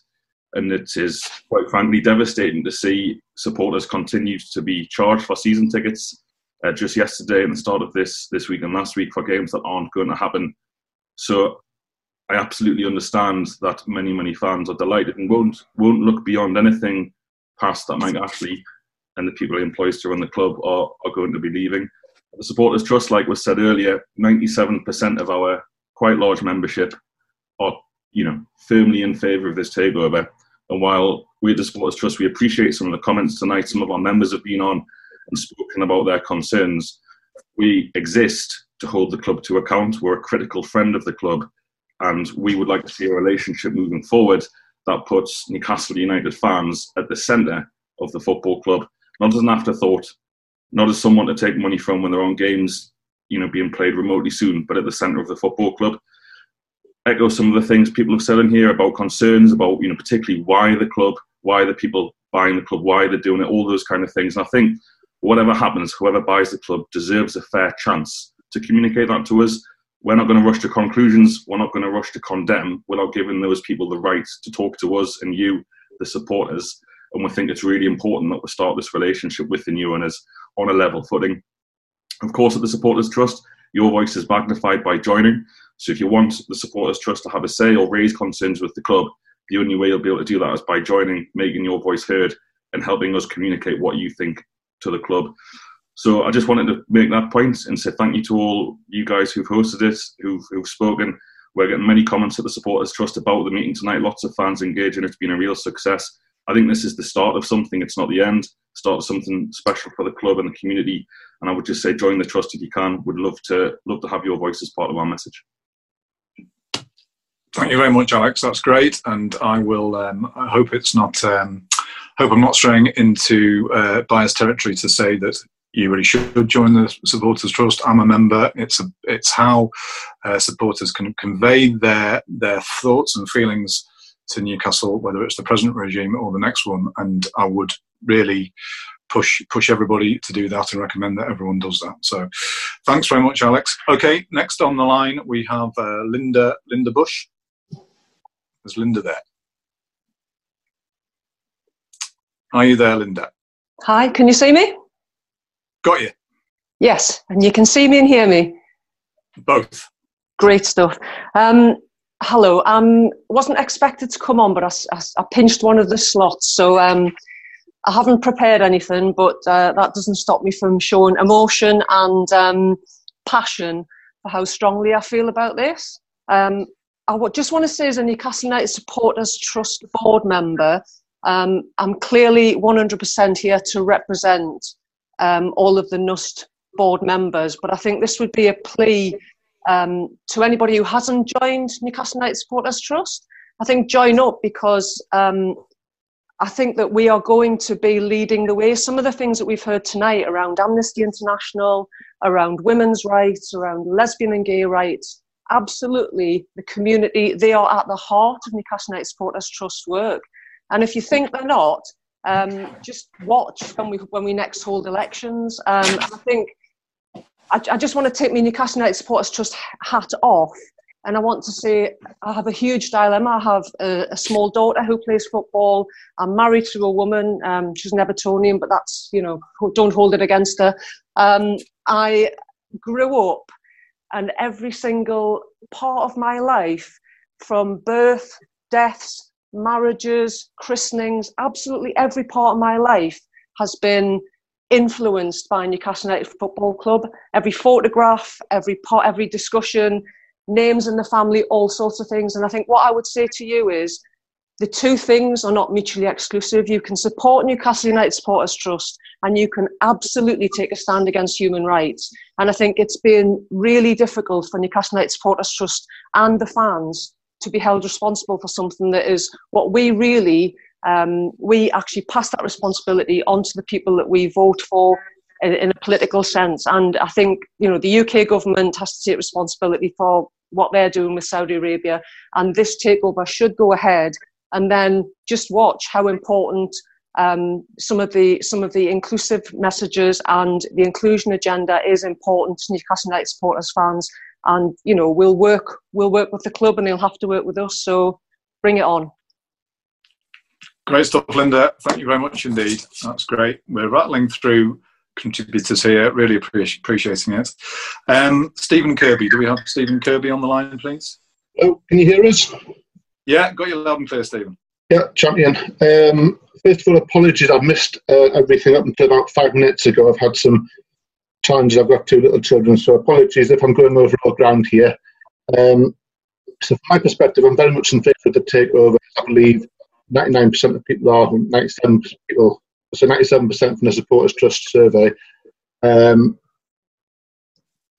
and it is quite frankly devastating to see supporters continue to be charged for season tickets uh, just yesterday and the start of this this week and last week for games that aren't going to happen. So I absolutely understand that many, many fans are delighted and won't won't look beyond anything past that Mike Ashley and the people he employs to run the club are, are going to be leaving. The supporters trust, like was said earlier, 97% of our quite large membership are, you know, firmly in favour of this takeover. And while we at the Supporters Trust, we appreciate some of the comments tonight, some of our members have been on and spoken about their concerns. We exist to hold the club to account. We're a critical friend of the club, and we would like to see a relationship moving forward that puts Newcastle United fans at the centre of the football club, not as an afterthought, not as someone to take money from when their own games, you know, being played remotely soon, but at the centre of the football club. Echo some of the things people have said in here about concerns about, you know, particularly why the club, why the people buying the club, why they're doing it, all those kind of things. And I think whatever happens, whoever buys the club deserves a fair chance to communicate that to us. We're not going to rush to conclusions. We're not going to rush to condemn without giving those people the right to talk to us and you, the supporters. And we think it's really important that we start this relationship with the new owners on a level footing. Of course, at the Supporters Trust, your voice is magnified by joining. So if you want the Supporters Trust to have a say or raise concerns with the club, the only way you'll be able to do that is by joining, making your voice heard, and helping us communicate what you think to the club. So I just wanted to make that point and say thank you to all you guys who've hosted it, who've, who've spoken. We're getting many comments at the Supporters Trust about the meeting tonight. Lots of fans engaging. It's been a real success. I think this is the start of something. It's not the end. Start something special for the club and the community. And I would just say, join the trust if you can. Would love to love to have your voice as part of our message.
Thank you very much, Alex. That's great, and I will. Um, I hope it's not. Um, hope I'm not straying into uh, biased territory to say that you really should join the supporters trust. I'm a member. It's a, it's how uh, supporters can convey their their thoughts and feelings to Newcastle, whether it's the present regime or the next one. And I would really push push everybody to do that and recommend that everyone does that. So, thanks very much, Alex. Okay, next on the line we have uh, Linda Linda Bush. Is Linda there? Are you there, Linda?
Hi, can you see me?
Got you.
Yes, and you can see me and hear me.
Both.
Great stuff. Um, hello. Um, wasn't expected to come on, but I, I, I pinched one of the slots, so um, I haven't prepared anything. But uh, that doesn't stop me from showing emotion and um, passion for how strongly I feel about this. Um, I just want to say, as a Newcastle United Supporters Trust board member, um, I'm clearly 100% here to represent um, all of the NUST board members, but I think this would be a plea um, to anybody who hasn't joined Newcastle United Supporters Trust. I think join up because um, I think that we are going to be leading the way. Some of the things that we've heard tonight around Amnesty International, around women's rights, around lesbian and gay rights, absolutely the community, they are at the heart of Newcastle United Supporters Trust work. And if you think they're not, um, just watch when we when we next hold elections. Um, I think I, I, just want to take my Newcastle United Supporters Trust hat off, and I want to say I have a huge dilemma. I have a, a small daughter who plays football. I'm married to a woman. Um, she's an Evertonian, but that's you know don't hold it against her. Um, I grew up, and every single part of my life, from birth, deaths, marriages, christenings, absolutely every part of my life has been influenced by Newcastle United Football Club. Every photograph, every part, every discussion, names in the family, all sorts of things. And I think what I would say to you is the two things are not mutually exclusive. You can support Newcastle United Supporters Trust and you can absolutely take a stand against human rights. And I think it's been really difficult for Newcastle United Supporters Trust and the fans to be held responsible for something that is what we really um, we actually pass that responsibility on to the people that we vote for in, in, a political sense. And I think you know the UK government has to take responsibility for what they're doing with Saudi Arabia, and this takeover should go ahead. And then just watch how important um, some of the some of the inclusive messages and the inclusion agenda is important to Newcastle United supporters fans and you know we'll work we'll work with the club and they'll have to work with us so bring it on
great stuff linda thank you very much indeed that's great we're rattling through contributors here really appreciating it um, stephen kirby do we have stephen kirby on the line please
Oh, can you hear us?
Yeah, got you loud and clear, Stephen.
Yeah, champion. Um, first of all, apologies. I've missed uh, everything up until about five minutes ago. I've had some challenges. I've got two little children, so apologies if I'm going over all ground here. Um, so, from my perspective, I'm very much in favour of the takeover. I believe 99% of people are, 97 people, so 97% from the Supporters Trust survey. Um,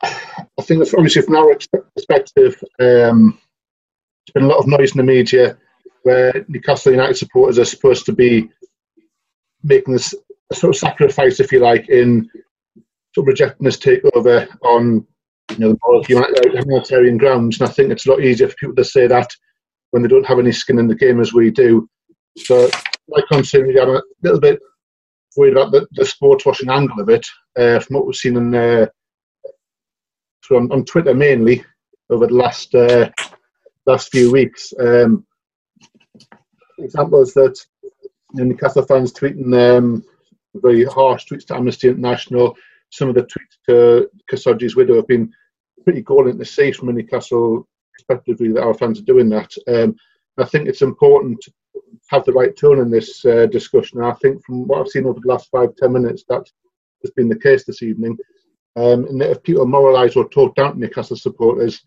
I think, obviously, from our perspective, um, there's been a lot of noise in the media where Newcastle United supporters are supposed to be making this sort of sacrifice, if you like, in sort of rejecting this takeover on you know the humanitarian grounds. And I think it's a lot easier for people to say that when they don't have any skin in the game as we do. So my concern is I'm a little bit worried about the, the sports washing angle of it uh, from what we've seen in, uh, on, on Twitter mainly over the last uh, last few weeks. Um, examples that Newcastle fans tweeting um, very harsh tweets to Amnesty International. Some of the tweets to Khashoggi's widow have been pretty galling to see from Newcastle perspective that our fans are doing that. Um, I think it's important have the right tone in this uh, discussion. And I think from what I've seen over the last five, ten minutes, that has been the case this evening. Um, and if people moralise or talk down to Newcastle supporters,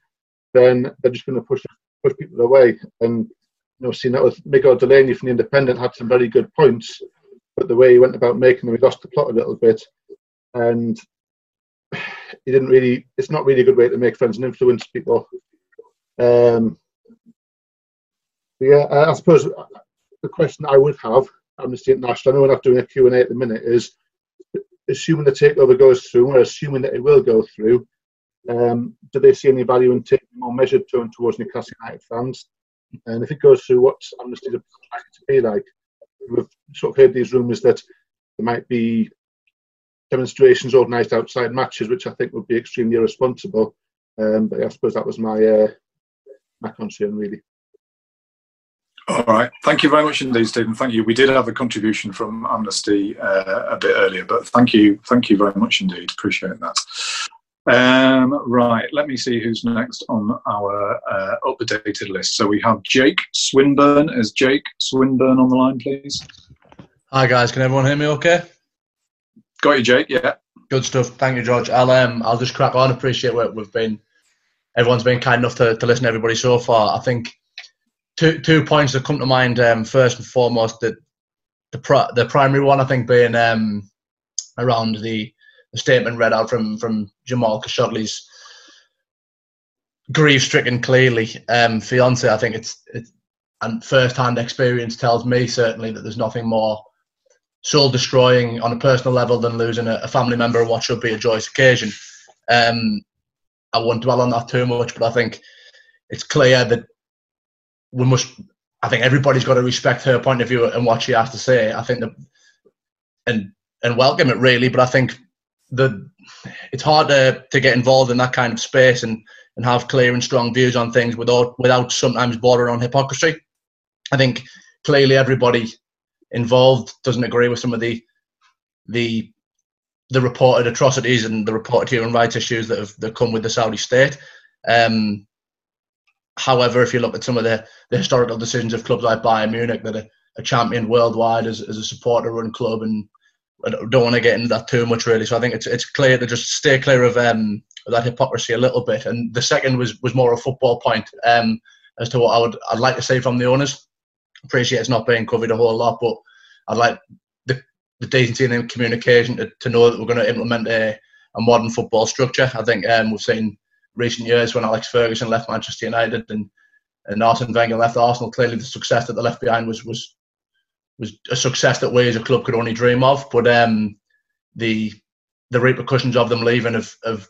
then they're just going to push push people away. And you know, seeing that with Miguel Delaney from the Independent had some very good points, but the way he went about making them, he lost the plot a little bit, and he didn't really. It's not really a good way to make friends and influence people. Um, yeah, I suppose the question I would have, Amnesty International, I know we're not doing a Q&A at the minute, is assuming the takeover goes through, or assuming that it will go through, um, do they see any value in taking a more measured tone towards Newcastle United fans? And if it goes through, what's Amnesty likely to be like? We've sort of heard these rumours that there might be demonstrations organised outside matches, which I think would be extremely irresponsible. Um, but I suppose that was my uh, my concern, really.
All right. Thank you very much indeed, Stephen. Thank you. We did have a contribution from Amnesty uh, a bit earlier, but thank you, thank you very much indeed. Appreciate that. Um, right, let me see who's next on our uh, updated list. So we have Jake Swinburne. Is Jake Swinburne on the line, please?
Hi guys, can everyone hear me? Okay.
Got you, Jake. Yeah.
Good stuff. Thank you, George. I'll um, I'll just crack on. Appreciate what we've been. Everyone's been kind enough to, to listen to everybody so far. I think two two points that come to mind. Um, first and foremost, the the, pri- the primary one I think being um, around the the statement read out from from Jamal Khashoggi's grief-stricken, clearly um, fiance. I think it's it's and first-hand experience tells me certainly that there's nothing more soul-destroying on a personal level than losing a, a family member on what should be a joyous occasion. Um, I won't dwell on that too much, but I think it's clear that we must. I think everybody's got to respect her point of view and what she has to say. I think that and and welcome it really, but I think the it's hard to, to get involved in that kind of space and, and have clear and strong views on things without without sometimes bordering on hypocrisy. I think clearly everybody involved doesn't agree with some of the the the reported atrocities and the reported human rights issues that have that come with the Saudi state. Um, however, if you look at some of the, the historical decisions of clubs like Bayern Munich that are, are championed worldwide as, as a supporter-run club and I don't want to get into that too much really. So I think it's it's clear to just stay clear of um, that hypocrisy a little bit. And the second was was more a football point um, as to what I would I'd like to say from the owners. Appreciate it's not being covered a whole lot, but I'd like the, the decency and the communication to, to know that we're going to implement a, a modern football structure. I think um, we've seen recent years when Alex Ferguson left Manchester United and and Arsene Wenger left Arsenal. Clearly, the success that they left behind was was was a success that we as a club could only dream of. But um, the the repercussions of them leaving have, have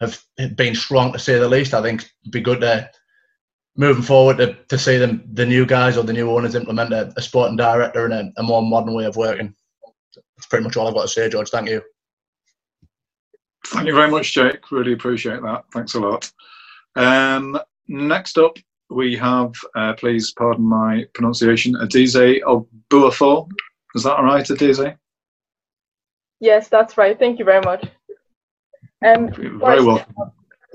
have been strong to say the least. I think it'd be good to moving forward to, to see them the new guys or the new owners implement a, a sporting director and a, a, more modern way of working. That's pretty much all I've got to say, George. Thank you.
Thank you very much, Jake. Really appreciate that. Thanks a lot. Um, next up, we have, uh, please pardon my pronunciation, Adize of Buafo. Is that all right, Adize?
Yes, that's right. Thank you very much. Um,
very well.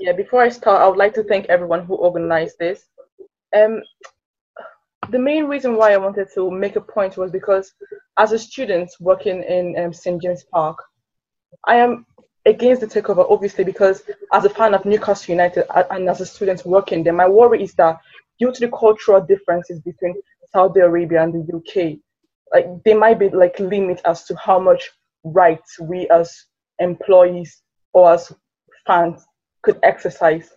Yeah, before I start, I would like to thank everyone who organized this. Um, the main reason why I wanted to make a point was because as a student working in um, St. James Park, I am against the takeover, obviously, because as a fan of Newcastle United and as a student working there, my worry is that due to the cultural differences between Saudi Arabia and the UK, like there might be like limit as to how much rights we as employees or as fans could exercise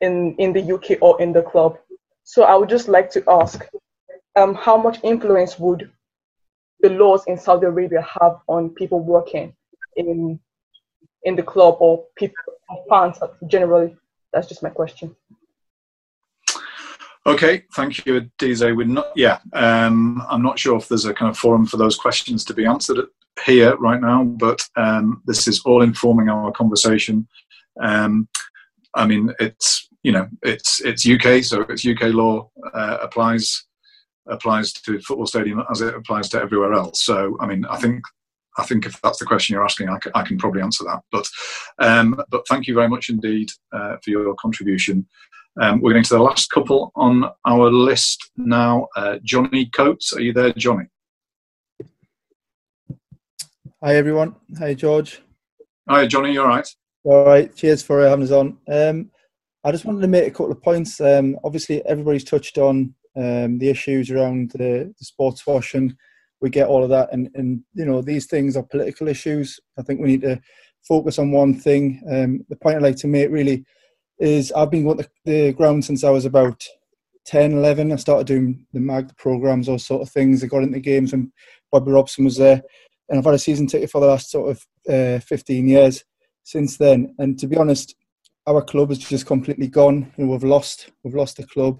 in in the UK or in the club. So I would just like to ask, um, how much influence would the laws in Saudi Arabia have on people working in in the club or people fans generally? That's just my question.
Okay, thank you, Adize. We're not, yeah, um, I'm not sure if there's a kind of forum for those questions to be answered here right now, but um, this is all informing our conversation. Um, I mean, it's you know, it's it's UK, so it's UK law uh, applies applies to football stadium as it applies to everywhere else. So, I mean, I think I think if that's the question you're asking, I can, I can probably answer that. But um, but thank you very much indeed uh, for your contribution. Um, we're going to the last couple on our list now. Uh, Johnny Coates, are you there, Johnny?
Hi everyone. Hi George.
Hi Johnny. You're all right?
All right. Cheers for having us on. Um, I just wanted to make a couple of points. Um, obviously, everybody's touched on um, the issues around the, the sports washing. We get all of that, and, and you know these things are political issues. I think we need to focus on one thing. Um, the point I'd like to make really is I've been to the ground since I was about 10, 11. I started doing the MAG programs, all sort of things. I got into games and Bobby Robson was there. And I've had a season ticket for the last sort of uh, 15 years since then. And to be honest, our club has just completely gone. You know, we've lost, we've lost the club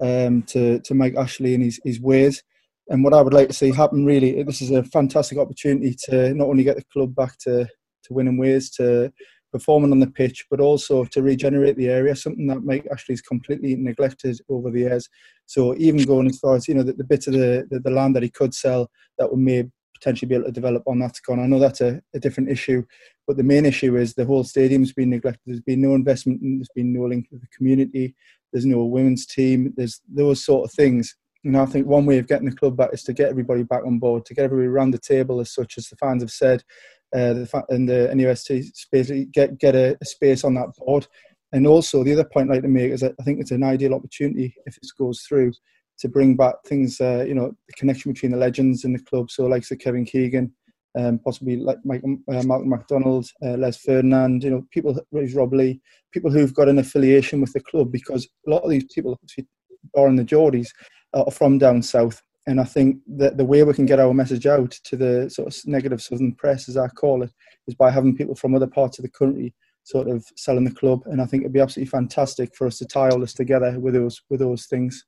um, to, to Mike Ashley and his, his ways. And what I would like to see happen really, this is a fantastic opportunity to not only get the club back to, to winning ways, to performing on the pitch, but also to regenerate the area, something that Mike Ashley's completely neglected over the years. So even going as far as, you know, the, the bit of the, the, the, land that he could sell that would may potentially be able to develop on that's gone. I know that's a, a different issue, but the main issue is the whole stadium's been neglected. There's been no investment, there's been no link with the community, there's no women's team, there's those sort of things. And I think one way of getting the club back is to get everybody back on board, to get everybody around the table, as such as the fans have said, uh, the, in the NUST space, get get a, a, space on that board. And also, the other point I'd like to make is that I think it's an ideal opportunity if this goes through to bring back things, uh, you know, the connection between the legends in the club. So, like so Kevin Keegan, um, possibly like Mike, uh, Malcolm McDonald, uh, Les Ferdinand, you know, people, Rob Lee, people who've got an affiliation with the club because a lot of these people, are in the Geordies, are from down south and I think that the way we can get our message out to the sort of negative southern press, as I call it, is by having people from other parts of the country sort of selling the club. And I think it'd be absolutely fantastic for us to tie all this together with those with those things.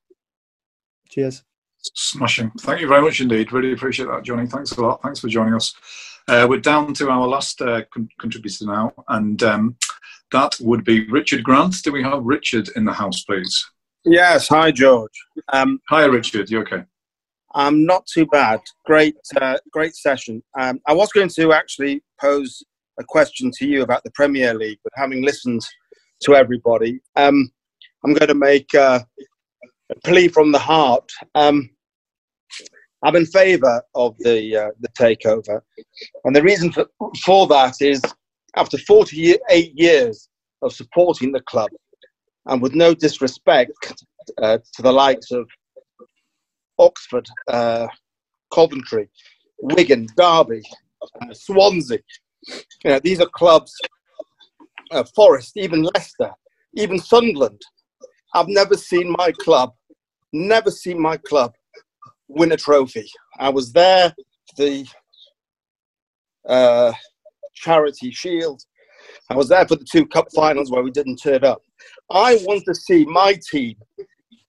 Cheers.
Smashing. Thank you very much indeed. Really appreciate that, Johnny. Thanks a lot. Thanks for joining us. Uh, we're down to our last uh, con- contributor now, and um, that would be Richard Grant. Do we have Richard in the house, please?
Yes. Hi, George. Um,
Hi, Richard. You okay?
I'm not too bad. Great, uh, great session. Um, I was going to actually pose a question to you about the Premier League, but having listened to everybody, um, I'm going to make uh, a plea from the heart. Um, I'm in favour of the uh, the takeover, and the reason for, for that is after 48 years of supporting the club, and with no disrespect uh, to the likes of Oxford, uh, Coventry, Wigan, Derby, uh, Swansea. You know, these are clubs, uh, Forest, even Leicester, even Sunderland. I've never seen my club, never seen my club win a trophy. I was there for the uh, Charity Shield. I was there for the two cup finals where we didn't turn up. I want to see my team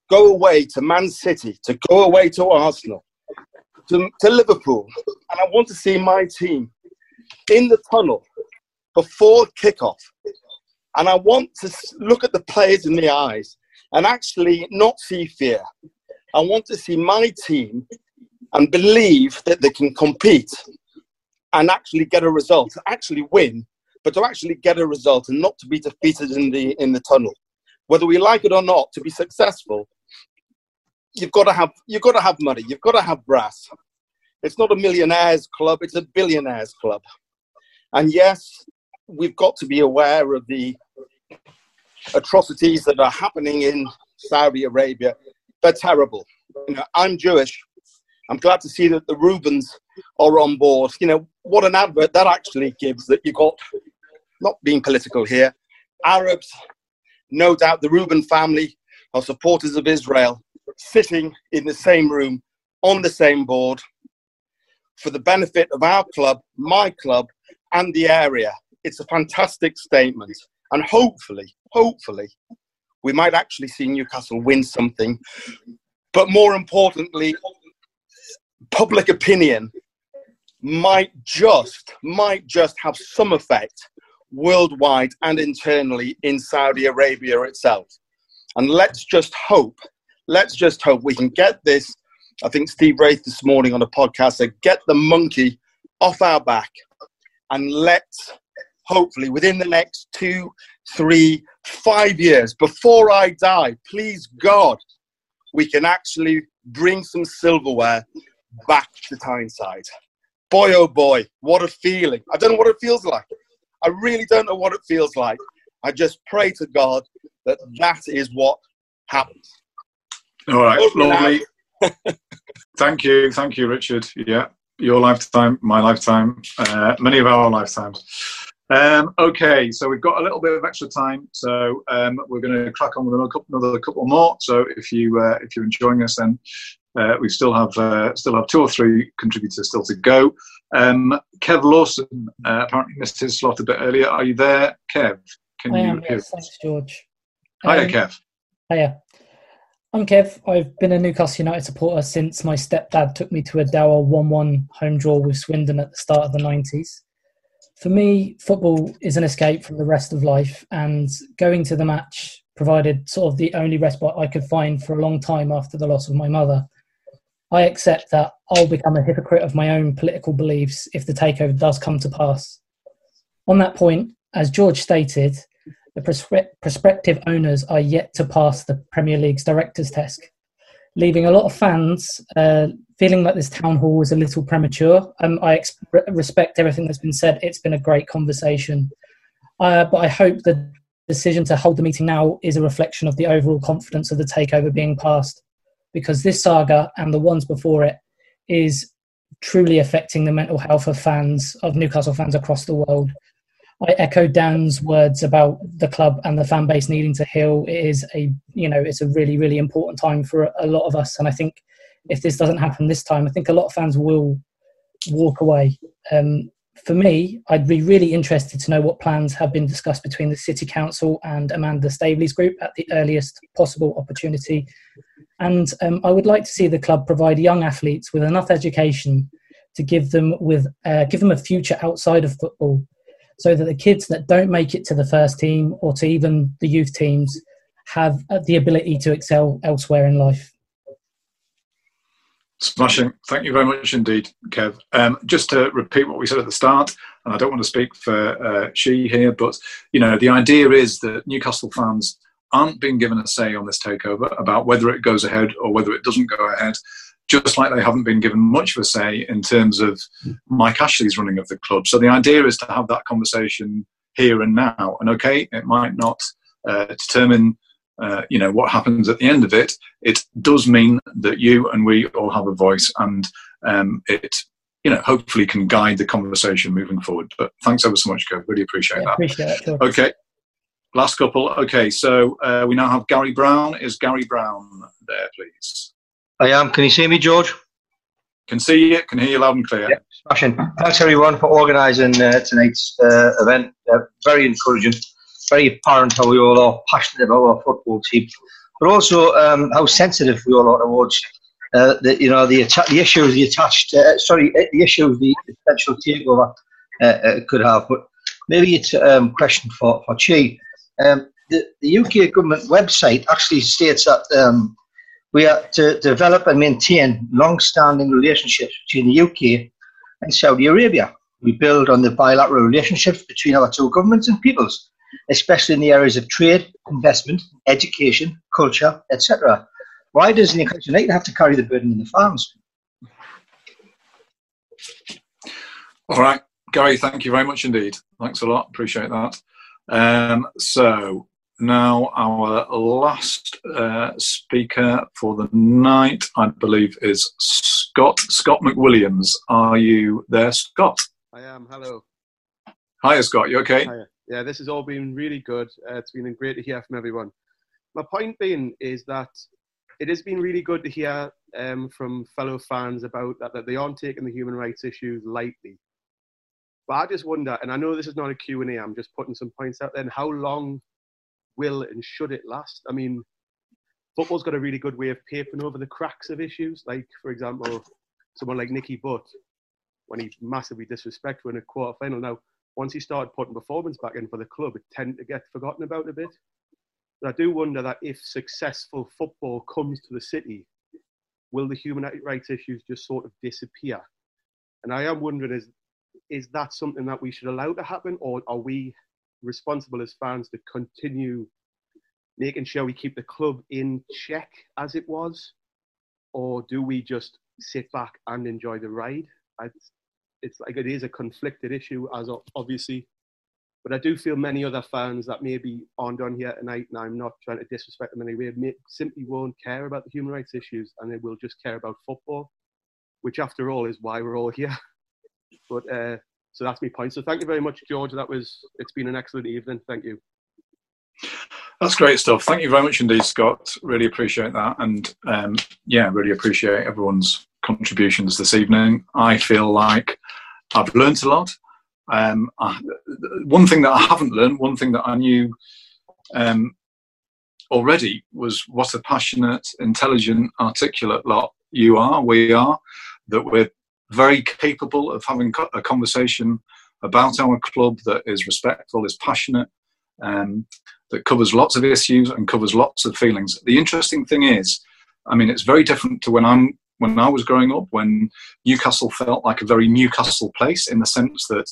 go away to Man City, to go away to Arsenal, to, to Liverpool, and I want to see my team in the tunnel before kickoff. And I want to look at the players in the eyes and actually not see fear. I want to see my team and believe that they can compete and actually get a result, actually win but to actually get a result and not to be defeated in the in the tunnel. Whether we like it or not, to be successful, you've got to have you've got to have money, you've got to have brass. It's not a millionaires club; it's a billionaires club. And yes, we've got to be aware of the atrocities that are happening in Saudi Arabia. They're terrible. You know, I'm Jewish. I'm glad to see that the Reubens are on board. You know, what an advert that actually gives that you got, not being political here, Arabs, no doubt the Reuben family are supporters of Israel, sitting in the same room, on the same board, for the benefit of our club, my club, and the area. It's a fantastic statement. And hopefully, hopefully, we might actually see Newcastle win something. But more importantly, public opinion might just might just have some effect worldwide and internally in Saudi Arabia itself. And let's just hope, let's just hope we can get this. I think Steve Wraith this morning on a podcast said, get the monkey off our back and let's hopefully within the next two, three, five years, before I die, please God, we can actually bring some silverware back to Tyneside. Boy, oh boy, what a feeling. I don't know what it feels like. I really don't know what it feels like. I just pray to God that that is what happens.
All right, lovely. thank you, thank you, Richard. Yeah, your lifetime, my lifetime, uh, many of our lifetimes. Um, okay, so we've got a little bit of extra time, so um, we're going to crack on with another couple, another couple more. So if you uh, if you're enjoying us, then uh, we still have uh, still have two or three contributors still to go. Um, Kev Lawson uh, apparently missed his slot a bit earlier. Are you there, Kev?
Can I you am, yes, thanks, George.
Hiya, um, Kev.
Hiya. I'm Kev. I've been a Newcastle United supporter since my stepdad took me to a Dower 1 1 home draw with Swindon at the start of the 90s for me, football is an escape from the rest of life, and going to the match provided sort of the only respite I could find for a long time after the loss of my mother. I accept that I'll become a hypocrite of my own political beliefs if the takeover does come to pass. On that point, as George stated, the prospective owners are yet to pass the Premier League's directors' test, leaving a lot of fans uh, feeling like this town hall was a little premature. Um, I ex- respect everything that's been said. It's been a great conversation. Uh, but I hope the decision to hold the meeting now is a reflection of the overall confidence of the takeover being passed. Because this saga and the ones before it is truly affecting the mental health of fans, of Newcastle fans across the world. I echo Dan's words about the club and the fan base needing to heal. It is a, you know, it's a really, really important time for a lot of us. And I think if this doesn't happen this time, I think a lot of fans will walk away. Um, for me, I'd be really interested to know what plans have been discussed between the City Council and Amanda Staveley's group at the earliest possible opportunity. And um, I would like to see the club provide young athletes with enough education to give them with uh, give them a future outside of football, so that the kids that don't make it to the first team or to even the youth teams have uh, the ability to excel elsewhere in life.
Smashing. Thank you very much indeed, Kev. Um, just to repeat what we said at the start, and I don't want to speak for uh, Chi here, but you know the idea is that Newcastle fans aren't being given a say on this takeover about whether it goes ahead or whether it doesn't go ahead. Just like they haven't been given much of a say in terms of Mike Ashley's running of the club. So the idea is to have that conversation here and now. And okay, it might not uh, determine uh, you know what happens at the end of it, it does mean that you and we all have a voice, and um, it you know hopefully can guide the conversation moving forward. But thanks ever so much, Kev. Really appreciate
yeah,
that.
Appreciate it.
Okay, last couple. Okay, so uh, we now have Gary Brown. Is Gary Brown there, please?
I am. Can you see me, George?
Can see you. Can hear you loud and clear.
Yeah, smashing. Thanks everyone for organising uh, tonight's uh, event. Uh, very encouraging very apparent how we all are passionate about our football team, but also um, how sensitive we all are towards uh, the you know the the issues the attached uh, sorry uh, the issues the potential takeover uh, uh, could have. But maybe it's a um, question for for Chi. Um, the, the UK government website actually states that um, we are to develop and maintain long-standing relationships between the UK and Saudi Arabia. We build on the bilateral relationships between our two governments and peoples, especially in the areas of trade, investment, education, culture, etc. Why does Newcastle United have to carry the burden in the farms?
All right, Gary, thank you very much indeed. Thanks a lot. Appreciate that. Um, so now our last uh, speaker for the night, I believe, is Scott Scott McWilliams. Are you there, Scott?
I am. Hello.
Hi, Scott. You okay?
Hiya. Yeah, this has all been really good. Uh, it's been great to hear from everyone. My point being is that it has been really good to hear um, from fellow fans about that, that they aren't taking the human rights issues lightly. But I just wonder, and I know this is not a Q&A, I'm just putting some points out there, and how long will and should it last? I mean, football's got a really good way of papering over the cracks of issues. Like, for example, someone like Nicky Butt, when he massively disrespectful in a quarter final. Now, once he started putting performance back in for the club, it tended to get forgotten about a bit. But I do wonder that if successful football comes to the city, will the human rights issues just sort of disappear? And I am wondering is is that something that we should allow to happen, or are we responsible as fans to continue making sure we keep the club in check as it was, or do we just sit back and enjoy the ride? It's, it's like it is a conflicted issue, as obviously, but I do feel many other fans that maybe aren't on here tonight, and I'm not trying to disrespect them in any way, simply won't care about the human rights issues, and they will just care about football, which after all is why we're all here. But uh, so that's my point. So thank you very much, George. That was it's been an excellent evening. Thank you.
That's great stuff. Thank you very much indeed, Scott. Really appreciate that, and um, yeah, really appreciate everyone's contributions this evening. I feel like I've learned a lot. Um, I, one thing that I haven't learned, one thing that I knew um, already was what a passionate, intelligent, articulate lot you are, we are, that we're very capable of having a conversation about our club that is respectful, is passionate, um, that covers lots of issues and covers lots of feelings. The interesting thing is, I mean, it's very different to when I'm when I was growing up, when Newcastle felt like a very Newcastle place in the sense that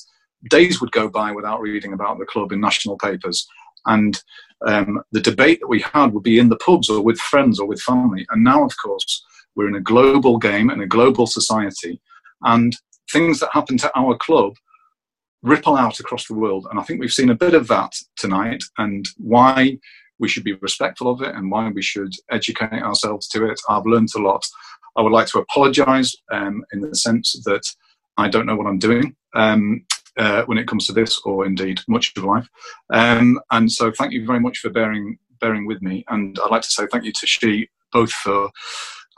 days would go by without reading about the club in national papers. And um, the debate that we had would be in the pubs or with friends or with family. And now, of course, we're in a global game and a global society and things that happen to our club ripple out across the world. And I think we've seen a bit of that tonight and why we should be respectful of it and why we should educate ourselves to it. I've learned a lot. I would like to apologize um, in the sense that I don't know what I'm doing um, uh, when it comes to this, or indeed much of life. Um, and so, thank you very much for bearing bearing with me. And I'd like to say thank you to Chi both for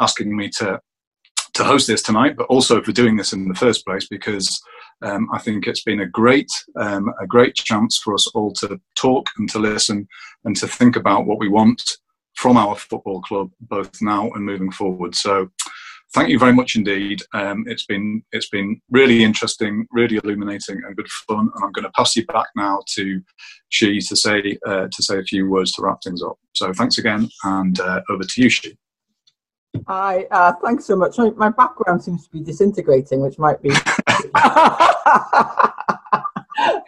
asking me to to host this tonight, but also for doing this in the first place because um, I think it's been a great um, a great chance for us all to talk and to listen and to think about what we want from our football club, both now and moving forward. So. Thank you very much indeed. Um, it's been it's been really interesting, really illuminating, and good fun. And I'm going to pass you back now to Chi to say uh, to say a few words to wrap things up. So thanks again, and uh, over to you, Chi.
Hi, uh, thanks so much. My background seems to be disintegrating, which might be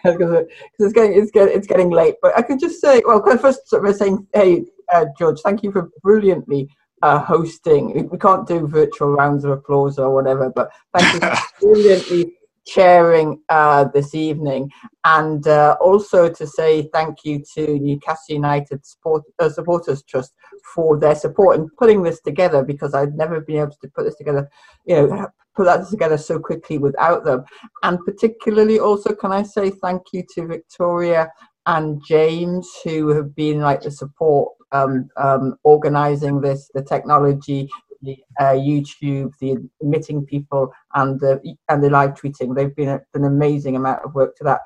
because it's getting it's getting it's getting late. But I could just say, well, first sort of saying, hey, uh, George, thank you for brilliantly uh, hosting. We can't do virtual rounds of applause or whatever, but thank you for brilliantly chairing uh, this evening, and uh, also to say thank you to Newcastle United Support, uh, Supporters Trust for their support in putting this together because I'd never been able to put this together, you know, put that together so quickly without them. And particularly also, can I say thank you to Victoria and James who have been like the support um, um, organizing this, the technology, the uh, YouTube, the meeting people, and the and the live tweeting. They've been an amazing amount of work to that.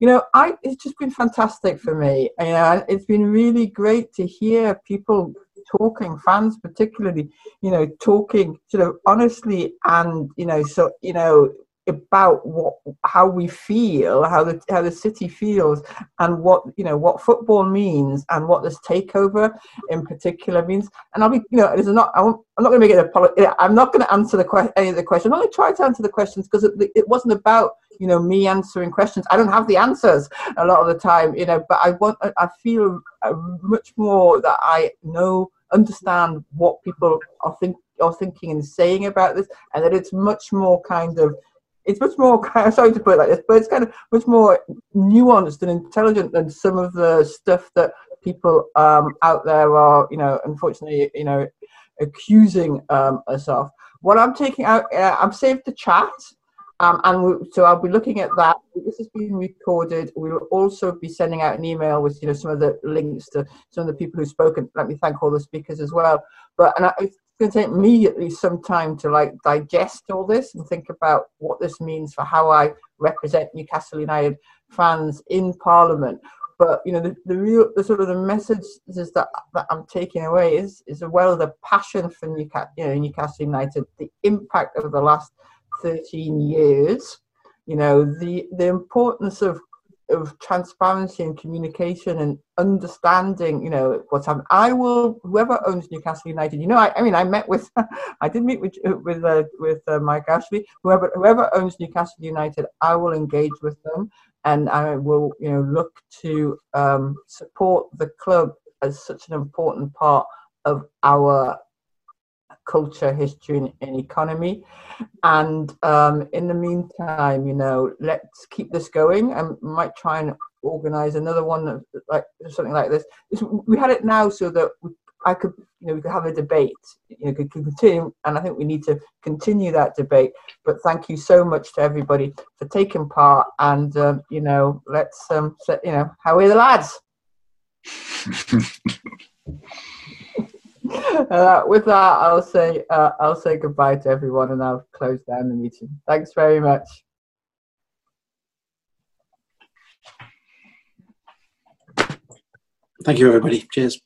You know, I it's just been fantastic for me. You know, it's been really great to hear people talking, fans particularly. You know, talking sort of honestly and you know, so you know, about what how we feel, how the how the city feels, and what you know what football means, and what this takeover in particular means. And I'll be you know, it's not I'm not going to make it a poli- I'm not going to answer the que- any of the questions. I'm going to try to answer the questions because it, it wasn't about you know me answering questions. I don't have the answers a lot of the time, you know, but I want I feel uh, much more that I know understand what people are think are thinking and saying about this, and that it's much more kind of it's much more sorry to put it like this, but it's kind of much more nuanced and intelligent than some of the stuff that people um, out there are, you know, unfortunately, you know, accusing um, us of. What I'm taking out, uh, I've saved the chat. Um, and we, so I'll be looking at that. This has been recorded. We will also be sending out an email with you know some of the links to some of the people who've spoken. Let me thank all the speakers as well. But and I, going to take me at least some time to like digest all this and think about what this means for how I represent Newcastle United fans in Parliament. But you know the, the real the sort of the message is that that I'm taking away is is well the passion for Newcastle, you know, Newcastle United, the impact of the last 13 years you know the the importance of of transparency and communication and understanding you know what's happening i will whoever owns newcastle united you know i, I mean i met with i did meet with with uh, with uh, mike ashley whoever whoever owns newcastle united i will engage with them and i will you know look to um, support the club as such an important part of our culture, history, and, and economy. And um, in the meantime, you know, let's keep this going. I might try and organize another one like something like this. We had it now so that we, I could, you know, we could have a debate. You know, could continue, and I think we need to continue that debate. But thank you so much to everybody for taking part, and um, you know, let's um, set, you know, how are the lads? uh, with that, I'll say uh, I'll say goodbye to everyone, and I'll close down the meeting. Thanks very much.
Thank you, everybody. Cheers.